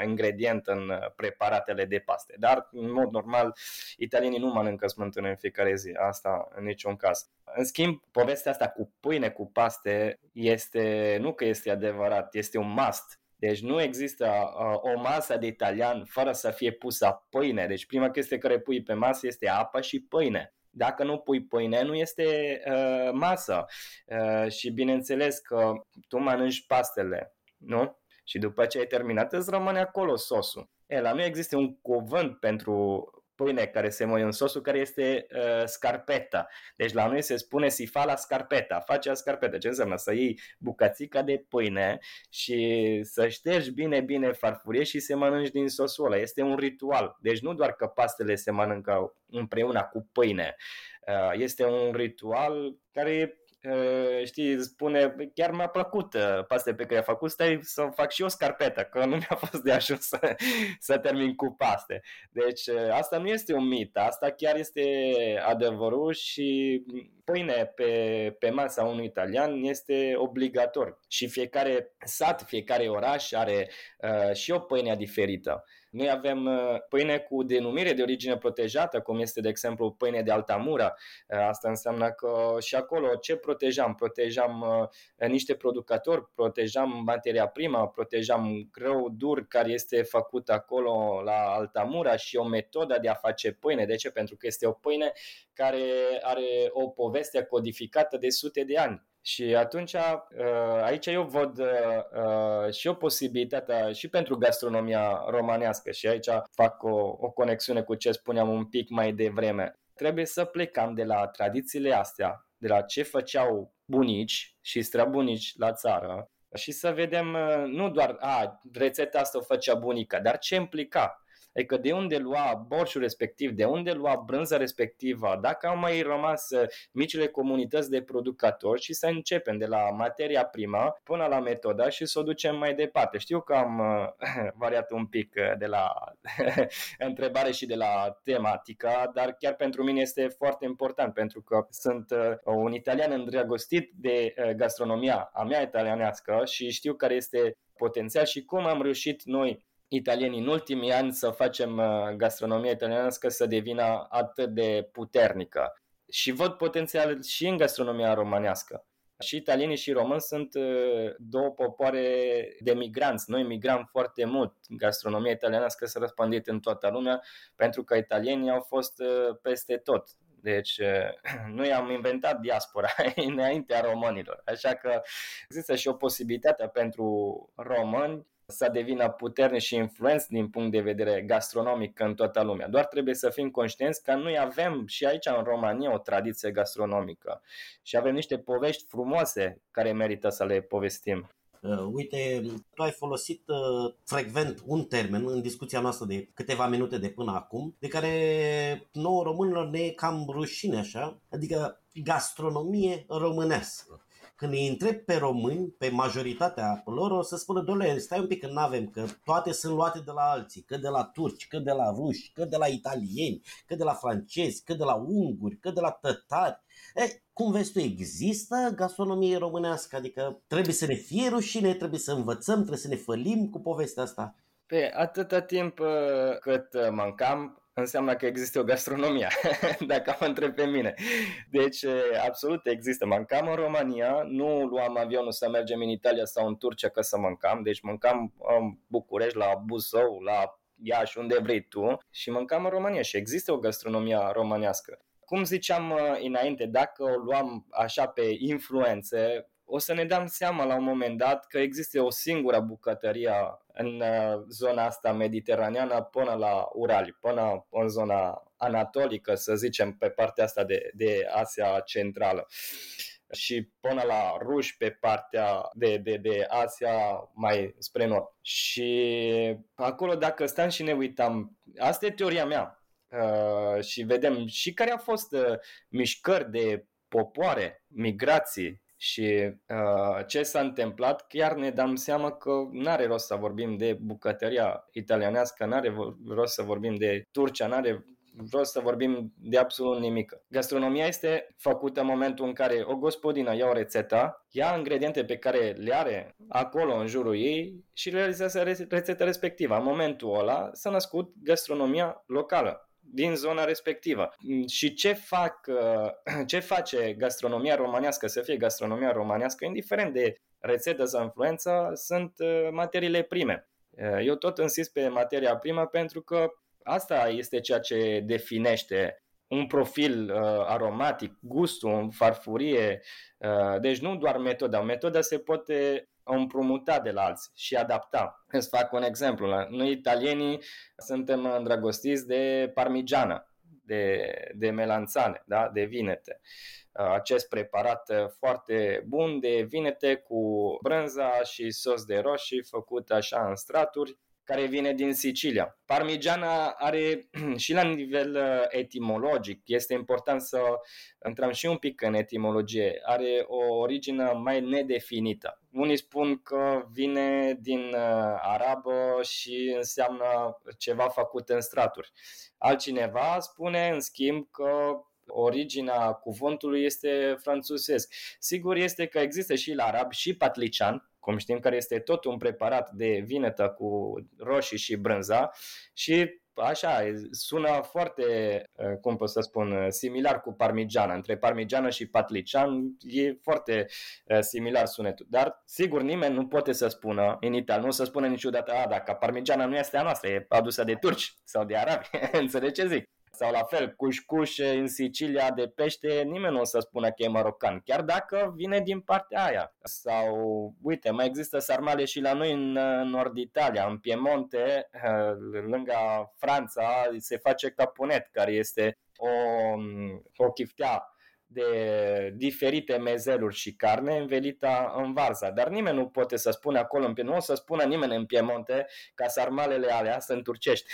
Speaker 6: ingredient în uh, preparatele de paste. Dar, în mod normal, italienii nu mănâncă smântână în fiecare zi, asta în niciun caz. În schimb, povestea asta cu pâine cu paste este, nu că este adevărat, este un must. Deci nu există uh, o masă de italian fără să fie pusă pâine. Deci prima chestie care pui pe masă este apă și pâine. Dacă nu pui pâine, nu este uh, masă. Uh, și bineînțeles că tu mănânci pastele, nu? Și după ce ai terminat, îți rămâne acolo sosul. E, la nu există un cuvânt pentru pâine care se moie în sosul care este uh, scarpeta. Deci la noi se spune si fa la scarpeta, face la scarpeta. Ce înseamnă? Să iei bucățica de pâine și să ștergi bine, bine farfurie și să mănânci din sosul ăla. Este un ritual. Deci nu doar că pastele se mănâncă împreună cu pâine. Uh, este un ritual care Uh, știi, spune, chiar mi-a plăcut uh, paste pe care a făcut, stai să fac și eu scarpetă, că nu mi-a [LAUGHS] fost de ajuns să, să termin cu paste. Deci uh, asta nu este un mit, asta chiar este adevărul și pâine pe, pe masa unui italian este obligator și fiecare sat, fiecare oraș are uh, și o pâine diferită. Noi avem uh, pâine cu denumire de origine protejată, cum este, de exemplu, pâine de Altamura. Uh, asta înseamnă că și acolo ce protejam? Protejam uh, niște producători, protejam materia primă, protejam grâu dur care este făcut acolo la Altamura și o metodă de a face pâine. De ce? Pentru că este o pâine care are o poveste codificată de sute de ani. Și atunci uh, aici eu văd uh, uh, și o posibilitate și pentru gastronomia romanească și aici fac o, o conexiune cu ce spuneam un pic mai devreme. Trebuie să plecăm de la tradițiile astea, de la ce făceau bunici și străbunici la țară și să vedem nu doar a, rețeta asta o făcea bunica, dar ce implica Adică de unde lua borșul respectiv, de unde lua brânza respectivă, dacă au mai rămas uh, micile comunități de producători și să începem de la materia primă până la metoda și să o ducem mai departe. Știu că am uh, [LAUGHS] variat un pic uh, de la [LAUGHS] întrebare și de la tematică, dar chiar pentru mine este foarte important pentru că sunt un italian îndrăgostit de gastronomia a mea italianească și știu care este potențial și cum am reușit noi italieni în ultimii ani să facem uh, gastronomia italianească să devină atât de puternică. Și văd potențial și în gastronomia românească. Și italienii și români sunt uh, două popoare de migranți. Noi migram foarte mult. Gastronomia italianească s-a răspândit în toată lumea pentru că italienii au fost uh, peste tot. Deci [CLEARS THROAT] noi am inventat diaspora [LAUGHS] înaintea românilor. Așa că există și o posibilitate pentru români să devină puternic și influenți din punct de vedere gastronomic în toată lumea. Doar trebuie să fim conștienți că noi avem și aici în România o tradiție gastronomică și avem niște povești frumoase care merită să le povestim.
Speaker 7: Uh, uite, tu ai folosit uh, frecvent un termen în discuția noastră de câteva minute de până acum, de care nouă românilor ne e cam rușine așa, adică gastronomie românească când îi întreb pe români, pe majoritatea lor, o să spună, doamne, stai un pic că nu avem, că toate sunt luate de la alții, că de la turci, că de la ruși, că de la italieni, că de la francezi, că de la unguri, că de la tătari. E, cum vezi tu, există gastronomie românească? Adică trebuie să ne fie rușine, trebuie să învățăm, trebuie să ne fălim cu povestea asta?
Speaker 6: Pe atâta timp uh, cât uh, mâncam, înseamnă că există o gastronomie, [LAUGHS] dacă mă întreb pe mine. Deci, absolut există. Mâncam în România, nu luam avionul să mergem în Italia sau în Turcia ca să mâncam, deci mâncam în București, la Buzău, la Iași, unde vrei tu și mâncam în România și există o gastronomie românească. Cum ziceam înainte, dacă o luam așa pe influențe, o să ne dăm seama la un moment dat că există o singură bucătărie în uh, zona asta mediteraneană până la Urali, până în zona anatolică, să zicem, pe partea asta de, de Asia Centrală. și până la ruși pe partea de, de, de Asia mai spre nord. Și acolo dacă stăm și ne uităm, asta e teoria mea, uh, și vedem și care au fost uh, mișcări de popoare, migrații și uh, ce s-a întâmplat, chiar ne dăm seama că nu are rost să vorbim de bucătăria italianească, nu are rost să vorbim de Turcia, nu are vreau să vorbim de absolut nimic. Gastronomia este făcută în momentul în care o gospodină ia o rețetă, ia ingrediente pe care le are acolo în jurul ei și realizează rețeta respectivă. În momentul ăla s-a născut gastronomia locală din zona respectivă. Și ce fac, [CLEARS THROAT] ce face gastronomia românească să fie gastronomia românească, indiferent de rețetă sau influență, sunt uh, materiile prime. Uh, eu tot insist pe materia primă pentru că Asta este ceea ce definește un profil uh, aromatic, gustul, în farfurie. Uh, deci nu doar metoda. Metoda se poate împrumuta de la alții și adapta. Îți fac un exemplu. Noi italienii suntem îndrăgostiți de parmigiana, de, de melanțane, da? de vinete. Uh, acest preparat uh, foarte bun de vinete cu brânza și sos de roșii făcut așa în straturi care vine din Sicilia. Parmigiana are [CLEARS THROAT] și la nivel uh, etimologic, este important să intrăm și un pic în etimologie, are o origine mai nedefinită. Unii spun că vine din uh, arabă și înseamnă ceva făcut în straturi. Altcineva spune, în schimb, că originea cuvântului este franțuzesc. Sigur este că există și la arab și patlician, cum știm, care este tot un preparat de vinetă cu roșii și brânza și așa, sună foarte, eh, cum pot să spun, eh, similar cu parmigiana. Între parmigiana și patlician e foarte eh, similar sunetul. Dar, sigur, nimeni nu poate să spună în Italia, nu să spună niciodată, a, dacă parmigiana nu este a noastră, e adusă de turci sau de arabi. [LAUGHS] Înțelegi ce zic? Sau la fel, cușcuș în Sicilia de pește, nimeni nu o să spună că e marocan, chiar dacă vine din partea aia. Sau, uite, mai există sarmale și la noi în nord Italia, în Piemonte, lângă Franța, se face caponet, care este o, o chiftea de diferite mezeluri și carne învelită în varza. Dar nimeni nu poate să spună acolo, în nu o să spună nimeni în Piemonte ca sarmalele alea sunt turcești.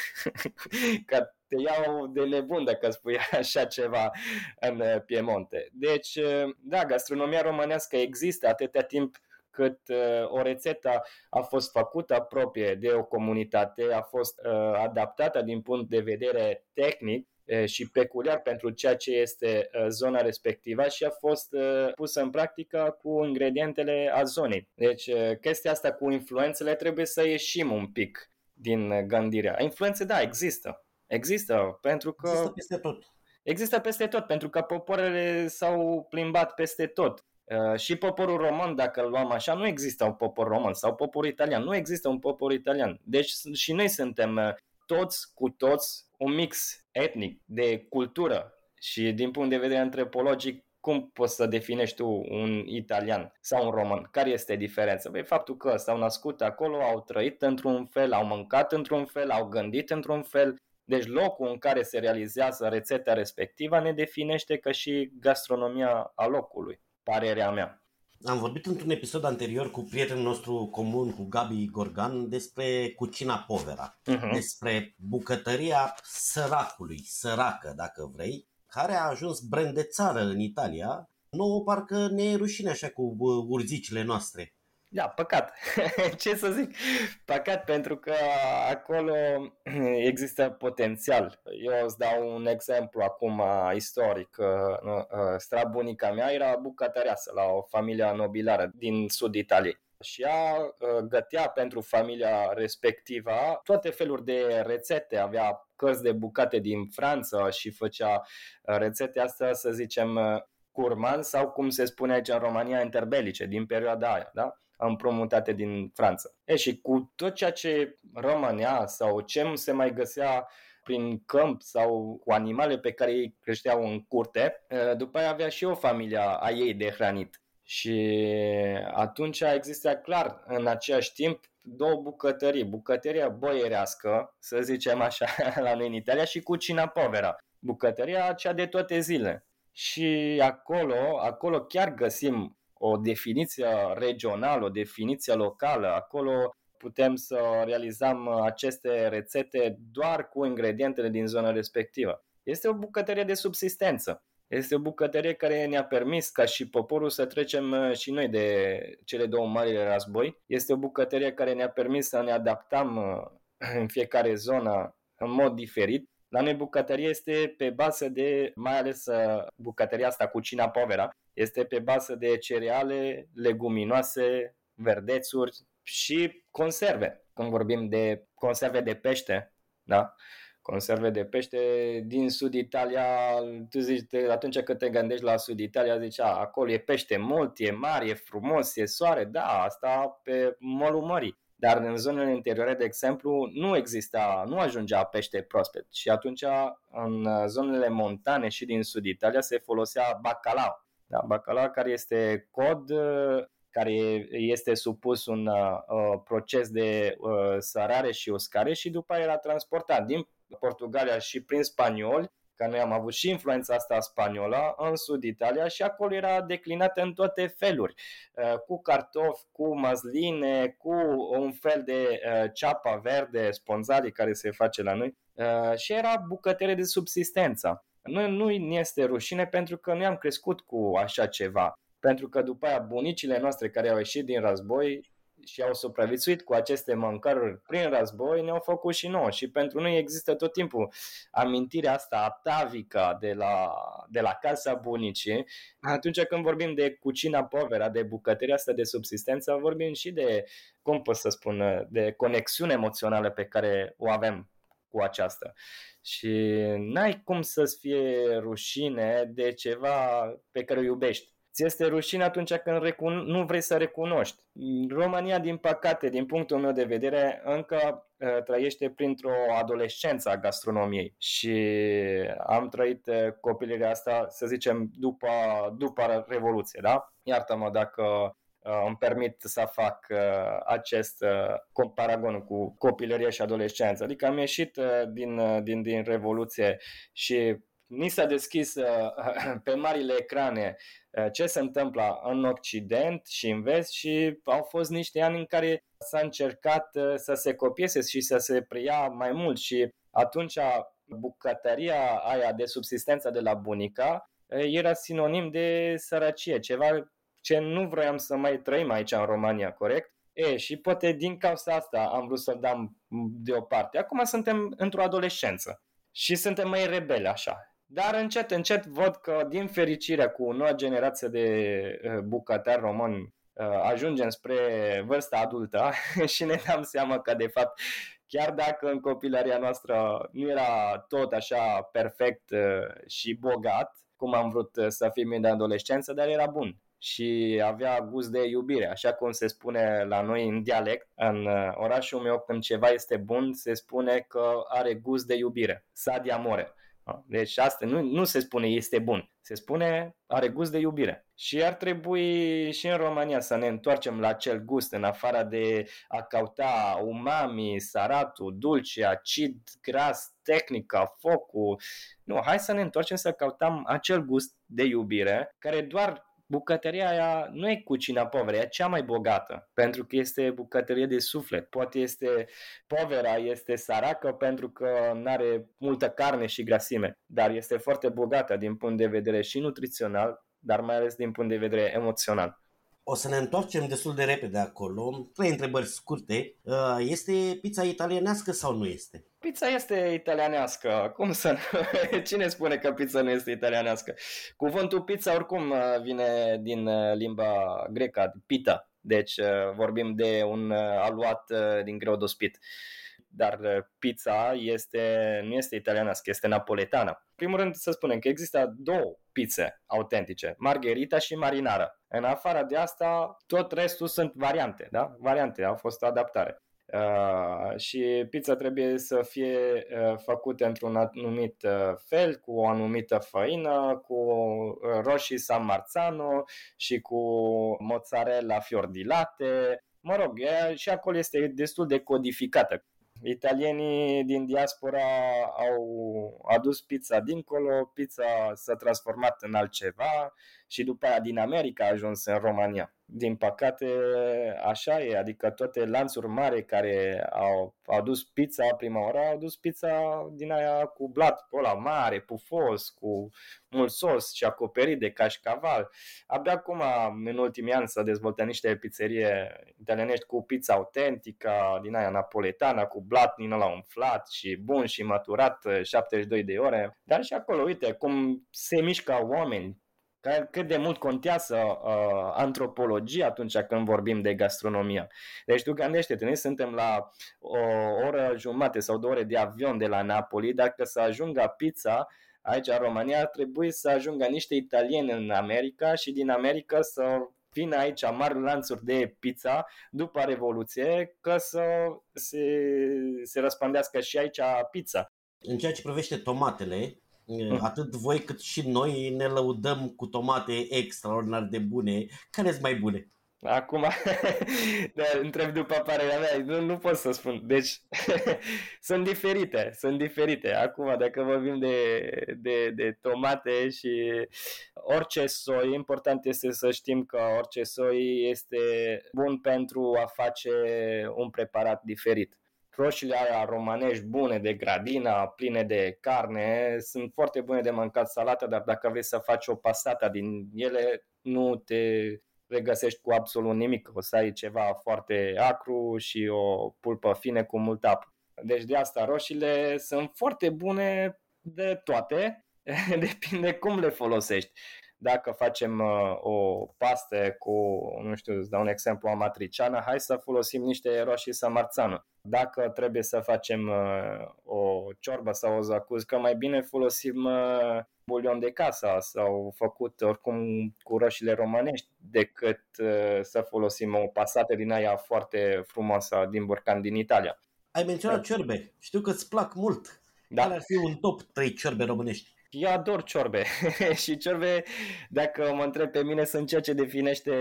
Speaker 6: [LAUGHS] că te iau de nebun dacă spui așa ceva în Piemonte. Deci, da, gastronomia românească există atâta timp cât uh, o rețetă a fost făcută proprie de o comunitate, a fost uh, adaptată din punct de vedere tehnic și peculiar pentru ceea ce este zona respectivă și a fost pusă în practică cu ingredientele a zonei. Deci chestia asta cu influențele trebuie să ieșim un pic din gândirea. Influențe, da, există. Există, pentru că...
Speaker 7: Există peste tot.
Speaker 6: Există peste tot, pentru că popoarele s-au plimbat peste tot. Uh, și poporul român, dacă îl luăm așa, nu există un popor român sau poporul italian, nu există un popor italian. Deci și noi suntem uh, toți cu toți un mix etnic de cultură și din punct de vedere antropologic cum poți să definești tu un italian sau un român? Care este diferența? Păi faptul că s-au născut acolo, au trăit într-un fel, au mâncat într-un fel, au gândit într-un fel. Deci locul în care se realizează rețeta respectivă ne definește ca și gastronomia a locului, parerea mea.
Speaker 7: Am vorbit într-un episod anterior cu prietenul nostru comun, cu Gabi Gorgan, despre cucina povera, uh-huh. despre bucătăria săracului, săracă dacă vrei, care a ajuns brand de țară în Italia. Nouă parcă ne e rușine așa cu urzicile noastre.
Speaker 6: Da, păcat. [LAUGHS] Ce să zic? Păcat pentru că acolo [CLEARS THROAT] există potențial. Eu îți dau un exemplu acum istoric. Strabunica mea era bucătăreasă la o familie nobilară din sud Italiei și ea gătea pentru familia respectivă toate feluri de rețete, avea cărți de bucate din Franța și făcea rețete astea, să zicem, curman sau cum se spune aici în România, interbelice, din perioada aia, da? Împrumutate din Franța. E, și cu tot ceea ce rămânea sau ce se mai găsea prin câmp sau cu animale pe care ei creșteau în curte, după aia avea și o familie a ei de hranit. Și atunci există clar în același timp două bucătării. Bucătăria boierească, să zicem așa, [LAUGHS] la noi în Italia, și cucina povera. Bucătăria cea de toate zile. și acolo, acolo chiar găsim o definiție regională, o definiție locală. Acolo putem să realizăm aceste rețete doar cu ingredientele din zona respectivă. Este o bucătărie de subsistență. Este o bucătărie care ne-a permis ca și poporul să trecem uh, și noi de cele două mari război. Este o bucătărie care ne-a permis să ne adaptăm uh, în fiecare zonă în mod diferit. La noi bucătărie este pe bază de, mai ales uh, bucătăria asta cu cina povera, este pe bază de cereale, leguminoase, verdețuri și conserve. Când vorbim de conserve de pește, da? conserve de pește din sud Italia, tu zici, te, atunci când te gândești la sud Italia, zici, a, acolo e pește mult, e mare, e frumos, e soare, da, asta pe molul mării. Dar în zonele interioare, de exemplu, nu exista, nu ajungea pește proaspăt și atunci în zonele montane și din sud Italia se folosea bacalao. Da, bacalao care este cod care este supus un uh, proces de uh, sărare și uscare și după aia era transportat din Portugalia și prin spanioli, că noi am avut și influența asta spaniolă în sud Italia și acolo era declinată în toate feluri, uh, cu cartofi, cu mazline, cu un fel de uh, ceapa verde, sponzali care se face la noi uh, și era bucătere de subsistență. Nu, nu este rușine pentru că noi am crescut cu așa ceva. Pentru că după aia bunicile noastre care au ieșit din război și au supraviețuit cu aceste mâncăruri prin război, ne-au făcut și nouă. Și pentru noi există tot timpul amintirea asta atavică de la, de la casa bunicii. Atunci când vorbim de cucina povera, de bucătăria asta de subsistență, vorbim și de, cum pot să spun, de conexiune emoțională pe care o avem cu aceasta. Și n-ai cum să-ți fie rușine de ceva pe care o iubești. Ți este rușine atunci când recun- nu vrei să recunoști. România, din păcate, din punctul meu de vedere, încă uh, trăiește printr-o adolescență a gastronomiei și am trăit uh, copilăria asta, să zicem, după, după Revoluție, da? Iartă-mă dacă uh, îmi permit să fac uh, acest uh, comparagon cu copilăria și adolescență. Adică am ieșit uh, din, din, din Revoluție și ni s-a deschis [CLEARS THROAT] pe marile ecrane Eh, ce se întâmplă în Occident și în Vest și au fost niște ani în care s-a încercat eh, să se copieze și să se preia mai mult și atunci bucătăria aia de subsistență de la bunica eh, era sinonim de sărăcie, ceva ce nu vroiam să mai trăim aici în România, corect? E, și poate din cauza asta am vrut să-l dăm deoparte. Acum suntem într-o adolescență și suntem mai rebeli așa. Dar încet, încet văd că, din fericire, cu noua generație de uh, bucătari români uh, ajungem spre vârsta adultă [LAUGHS] și ne dăm seama că, de fapt, chiar dacă în copilăria noastră nu era tot așa perfect uh, și bogat, cum am vrut să fim în adolescență, dar era bun și avea gust de iubire, așa cum se spune la noi în dialect. În orașul meu, când ceva este bun, se spune că are gust de iubire, sa de amore. Deci asta nu, nu se spune este bun, se spune are gust de iubire. Și ar trebui și în România să ne întoarcem la acel gust, în afară de a cauta umami, saratul, dulce, acid, gras, tehnica, focul. Nu, hai să ne întoarcem să căutăm acel gust de iubire care doar bucătăria aia nu e cucina povera, e cea mai bogată, pentru că este bucătărie de suflet. Poate este povera, este săracă pentru că nu are multă carne și grasime, dar este foarte bogată din punct de vedere și nutrițional, dar mai ales din punct de vedere emoțional.
Speaker 7: O să ne întoarcem destul de repede acolo. Trei întrebări scurte. Uh, este pizza italienească sau nu este?
Speaker 6: Pizza este italianească. Cum să nu? [LAUGHS] Cine spune că pizza nu este italianească? Cuvântul pizza oricum uh, vine din uh, limba grecă, pita. Deci vorbim de un aluat din greu dospit dar uh, pizza este, nu este italianească, este napoletană. În primul rând să spunem că există două pizze autentice, margherita și marinara. În afară de asta, tot restul sunt variante, da? Variante, au fost adaptare. Uh, și pizza trebuie să fie uh, făcută într-un anumit uh, fel, cu o anumită făină, cu uh, roșii San Marzano și cu mozzarella fior di latte. Mă rog, e, și acolo este destul de codificată italienii din diaspora au adus pizza dincolo, pizza s-a transformat în altceva și după aia din America a ajuns în România. Din păcate, așa e, adică toate lanțuri mari care au adus pizza prima oară, au adus pizza din aia cu blat ăla mare, pufos, cu mult sos și acoperit de cașcaval. Abia acum, în ultimii ani, s-a dezvoltat niște pizzerie italienești cu pizza autentică, din aia napoletana, cu blat din ăla umflat și bun și maturat 72 de ore. Dar și acolo, uite, cum se mișcă oameni, cât de mult contează uh, antropologia atunci când vorbim de gastronomia. Deci tu gândește-te, noi suntem la o oră jumate sau două ore de avion de la Napoli, dacă să ajungă pizza aici în România, ar trebui să ajungă niște italieni în America și din America să vină aici mari lanțuri de pizza după Revoluție ca să se, se răspândească și aici pizza.
Speaker 7: În ceea ce privește tomatele, Mm. Atât voi cât și noi ne lăudăm cu tomate extraordinar de bune. Care sunt mai bune?
Speaker 6: Acum, [LAUGHS] da, întreb după părerea mea, nu, nu pot să spun. Deci, [LAUGHS] sunt diferite, sunt diferite. Acum, dacă vorbim de, de, de tomate și orice soi, important este să știm că orice soi este bun pentru a face un preparat diferit roșiile alea romanești bune de gradina, pline de carne, sunt foarte bune de mâncat salată, dar dacă vrei să faci o pasata din ele, nu te regăsești cu absolut nimic. O să ai ceva foarte acru și o pulpă fine cu mult apă. Deci de asta roșiile sunt foarte bune de toate, [LAUGHS] depinde cum le folosești. Dacă facem uh, o paste cu, nu știu, îți dau un exemplu, amatriciană, hai să folosim niște roșii samarzană dacă trebuie să facem uh, o ciorbă sau o zacuzcă, mai bine folosim uh, bulion de casă sau făcut oricum cu roșiile românești decât uh, să folosim o pasată din aia foarte frumoasă din Burcan din Italia.
Speaker 7: Ai menționat da. ciorbe. Știu că îți plac mult. Da. Care ar fi un top 3 ciorbe românești?
Speaker 6: Eu ador ciorbe [LAUGHS] și ciorbe, dacă mă întreb pe mine, sunt ceea ce definește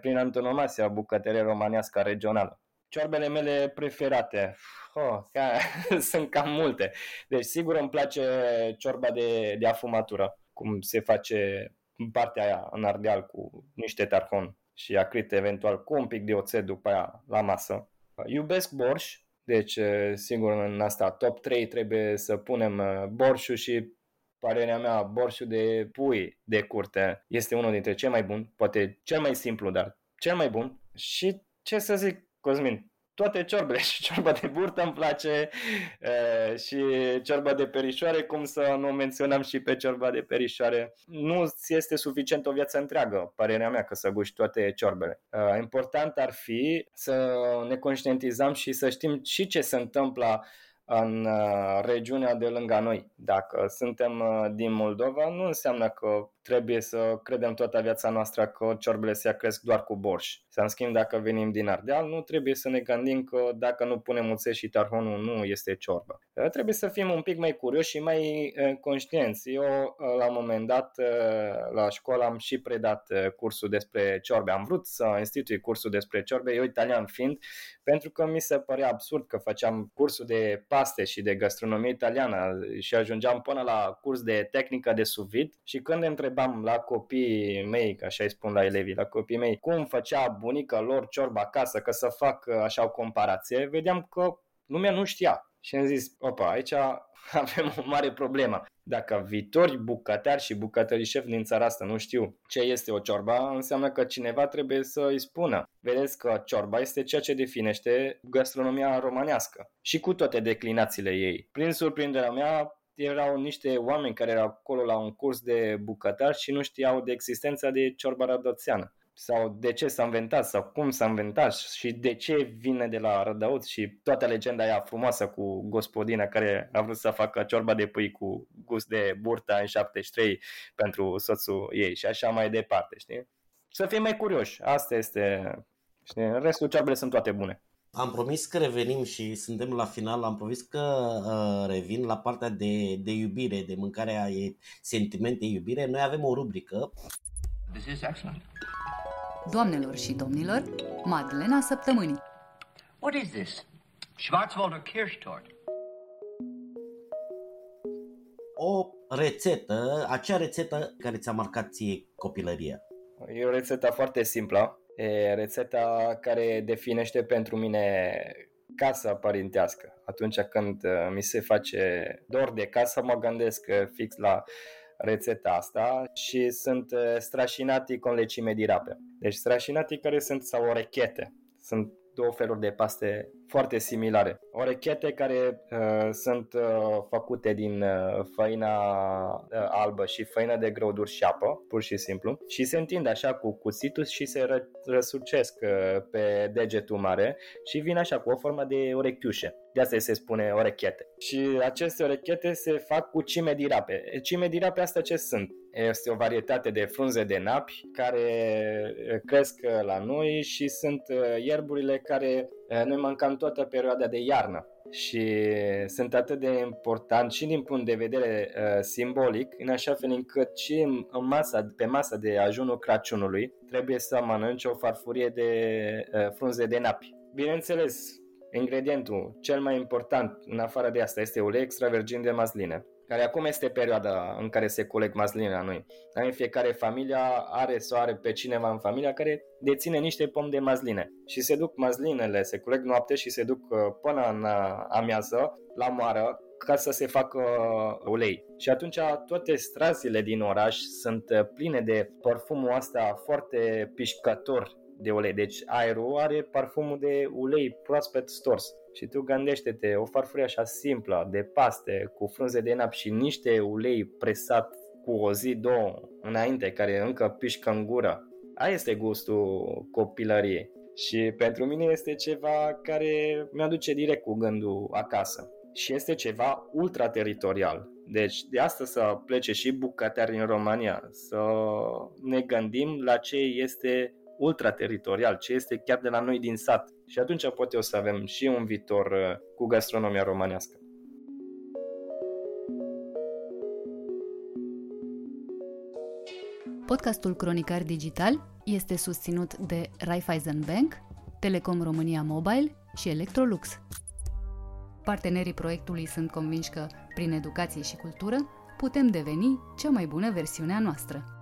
Speaker 6: prin antonomasia bucătărie românească regională ciorbele mele preferate. Oh, ca, [LAUGHS] sunt cam multe. Deci sigur îmi place ciorba de, de afumatură, cum se face în partea aia în ardeal cu niște tarhon și acrit eventual cu un pic de oțet după aia la masă. Iubesc borș, deci sigur în asta top 3 trebuie să punem borșul și părerea mea, borșul de pui de curte este unul dintre cei mai buni, poate cel mai simplu, dar cel mai bun. Și ce să zic, Cosmin, toate ciorbele și [LAUGHS] ciorba de burtă îmi place e, și ciorba de perișoare, cum să nu menționăm și pe ciorba de perișoare. Nu ți este suficient o viață întreagă, părerea mea, că să guști toate ciorbele. E, important ar fi să ne conștientizăm și să știm și ce se întâmplă în regiunea de lângă noi. Dacă suntem din Moldova, nu înseamnă că trebuie să credem toată viața noastră că ciorbele se cresc doar cu borș. Să în schimb, dacă venim din Ardeal, nu trebuie să ne gândim că dacă nu punem uțet și tarhonul, nu este ciorbă. Trebuie să fim un pic mai curioși și mai conștienți. Eu, la un moment dat, la școală am și predat cursul despre ciorbe. Am vrut să institui cursul despre ciorbe, eu italian fiind, pentru că mi se părea absurd că făceam cursul de paste și de gastronomie italiană și ajungeam până la curs de tehnică de suvid și când între întrebam la copiii mei, ca așa îi spun la elevii, la copiii mei, cum făcea bunica lor ciorba acasă, că să fac uh, așa o comparație, vedeam că lumea nu știa. Și am zis, opa, aici [LAUGHS] avem o mare problemă. Dacă viitori bucătari și bucătării șef din țara asta nu știu ce este o ciorba, înseamnă că cineva trebuie să îi spună. Vedeți că ciorba este ceea ce definește gastronomia românească și cu toate declinațiile ei. Prin surprinderea mea, erau niște oameni care erau acolo la un curs de bucătar și nu știau de existența de ciorba rădățeană sau de ce s-a inventat sau cum s-a inventat și de ce vine de la Rădăuț și toată legenda aia frumoasă cu gospodina care a vrut să facă ciorba de pui cu gust de burta în 73 pentru soțul ei și așa mai departe, știi? Să fim mai curioși, asta este, știi? Restul ciorbele sunt toate bune.
Speaker 7: Am promis că revenim și suntem la final. Am promis că uh, revin la partea de, de iubire, de mâncarea e sentimente, iubire. Noi avem o rubrică. This is excellent.
Speaker 1: Doamnelor și domnilor, Madlena Săptămânii.
Speaker 8: What is this?
Speaker 7: Schwarzwälder Kirschtorte. O rețetă, acea rețetă care ți-a marcat ție copilăria.
Speaker 6: E o rețetă foarte simplă. E rețeta care definește pentru mine casa părintească. Atunci când uh, mi se face dor de casă, mă gândesc uh, fix la rețeta asta și sunt uh, strașinatii con lecime di rape. Deci strașinatii care sunt sau orechete. Sunt două feluri de paste foarte similare. Orechete care uh, sunt uh, făcute din uh, făina uh, albă și făina de grăuduri și apă, pur și simplu, și se întind așa cu cuțitul și se ră- răsucesc uh, pe degetul mare și vin așa cu o formă de orechiușe. De asta se spune orechete. Și aceste orechete se fac cu cime di rape. Cime di rape asta ce sunt? Este o varietate de frunze de napi care uh, cresc uh, la noi și sunt uh, ierburile care noi mâncam toată perioada de iarnă și sunt atât de important și din punct de vedere uh, simbolic, în așa fel încât și în masa, pe masa de ajunul Crăciunului trebuie să mănânci o farfurie de uh, frunze de napi. Bineînțeles, ingredientul cel mai important în afară de asta este ulei extra virgin de masline care acum este perioada în care se coleg masline la noi. În fiecare familie are sau are pe cineva în familia care deține niște pom de mazline și se duc mazlinele, se coleg noapte și se duc uh, până în uh, amiază la moară ca să se facă uh, ulei. Și atunci toate strazile din oraș sunt pline de parfumul ăsta foarte pișcător de ulei. Deci aerul are parfumul de ulei proaspăt stors. Și tu gândește-te, o farfurie așa simplă, de paste, cu frunze de nap și niște ulei presat cu o zi, două înainte, care încă pișcă în gură. Aia este gustul copilăriei. Și pentru mine este ceva care mi-aduce direct cu gândul acasă. Și este ceva ultra-teritorial. Deci de asta să plece și bucătari în România, să ne gândim la ce este ultra-teritorial, ce este chiar de la noi din sat. Și atunci poate o să avem și un viitor uh, cu gastronomia românească.
Speaker 1: Podcastul Cronicar Digital este susținut de Raiffeisen Bank, Telecom România Mobile și Electrolux. Partenerii proiectului sunt convinși că, prin educație și cultură, putem deveni cea mai bună versiune a noastră.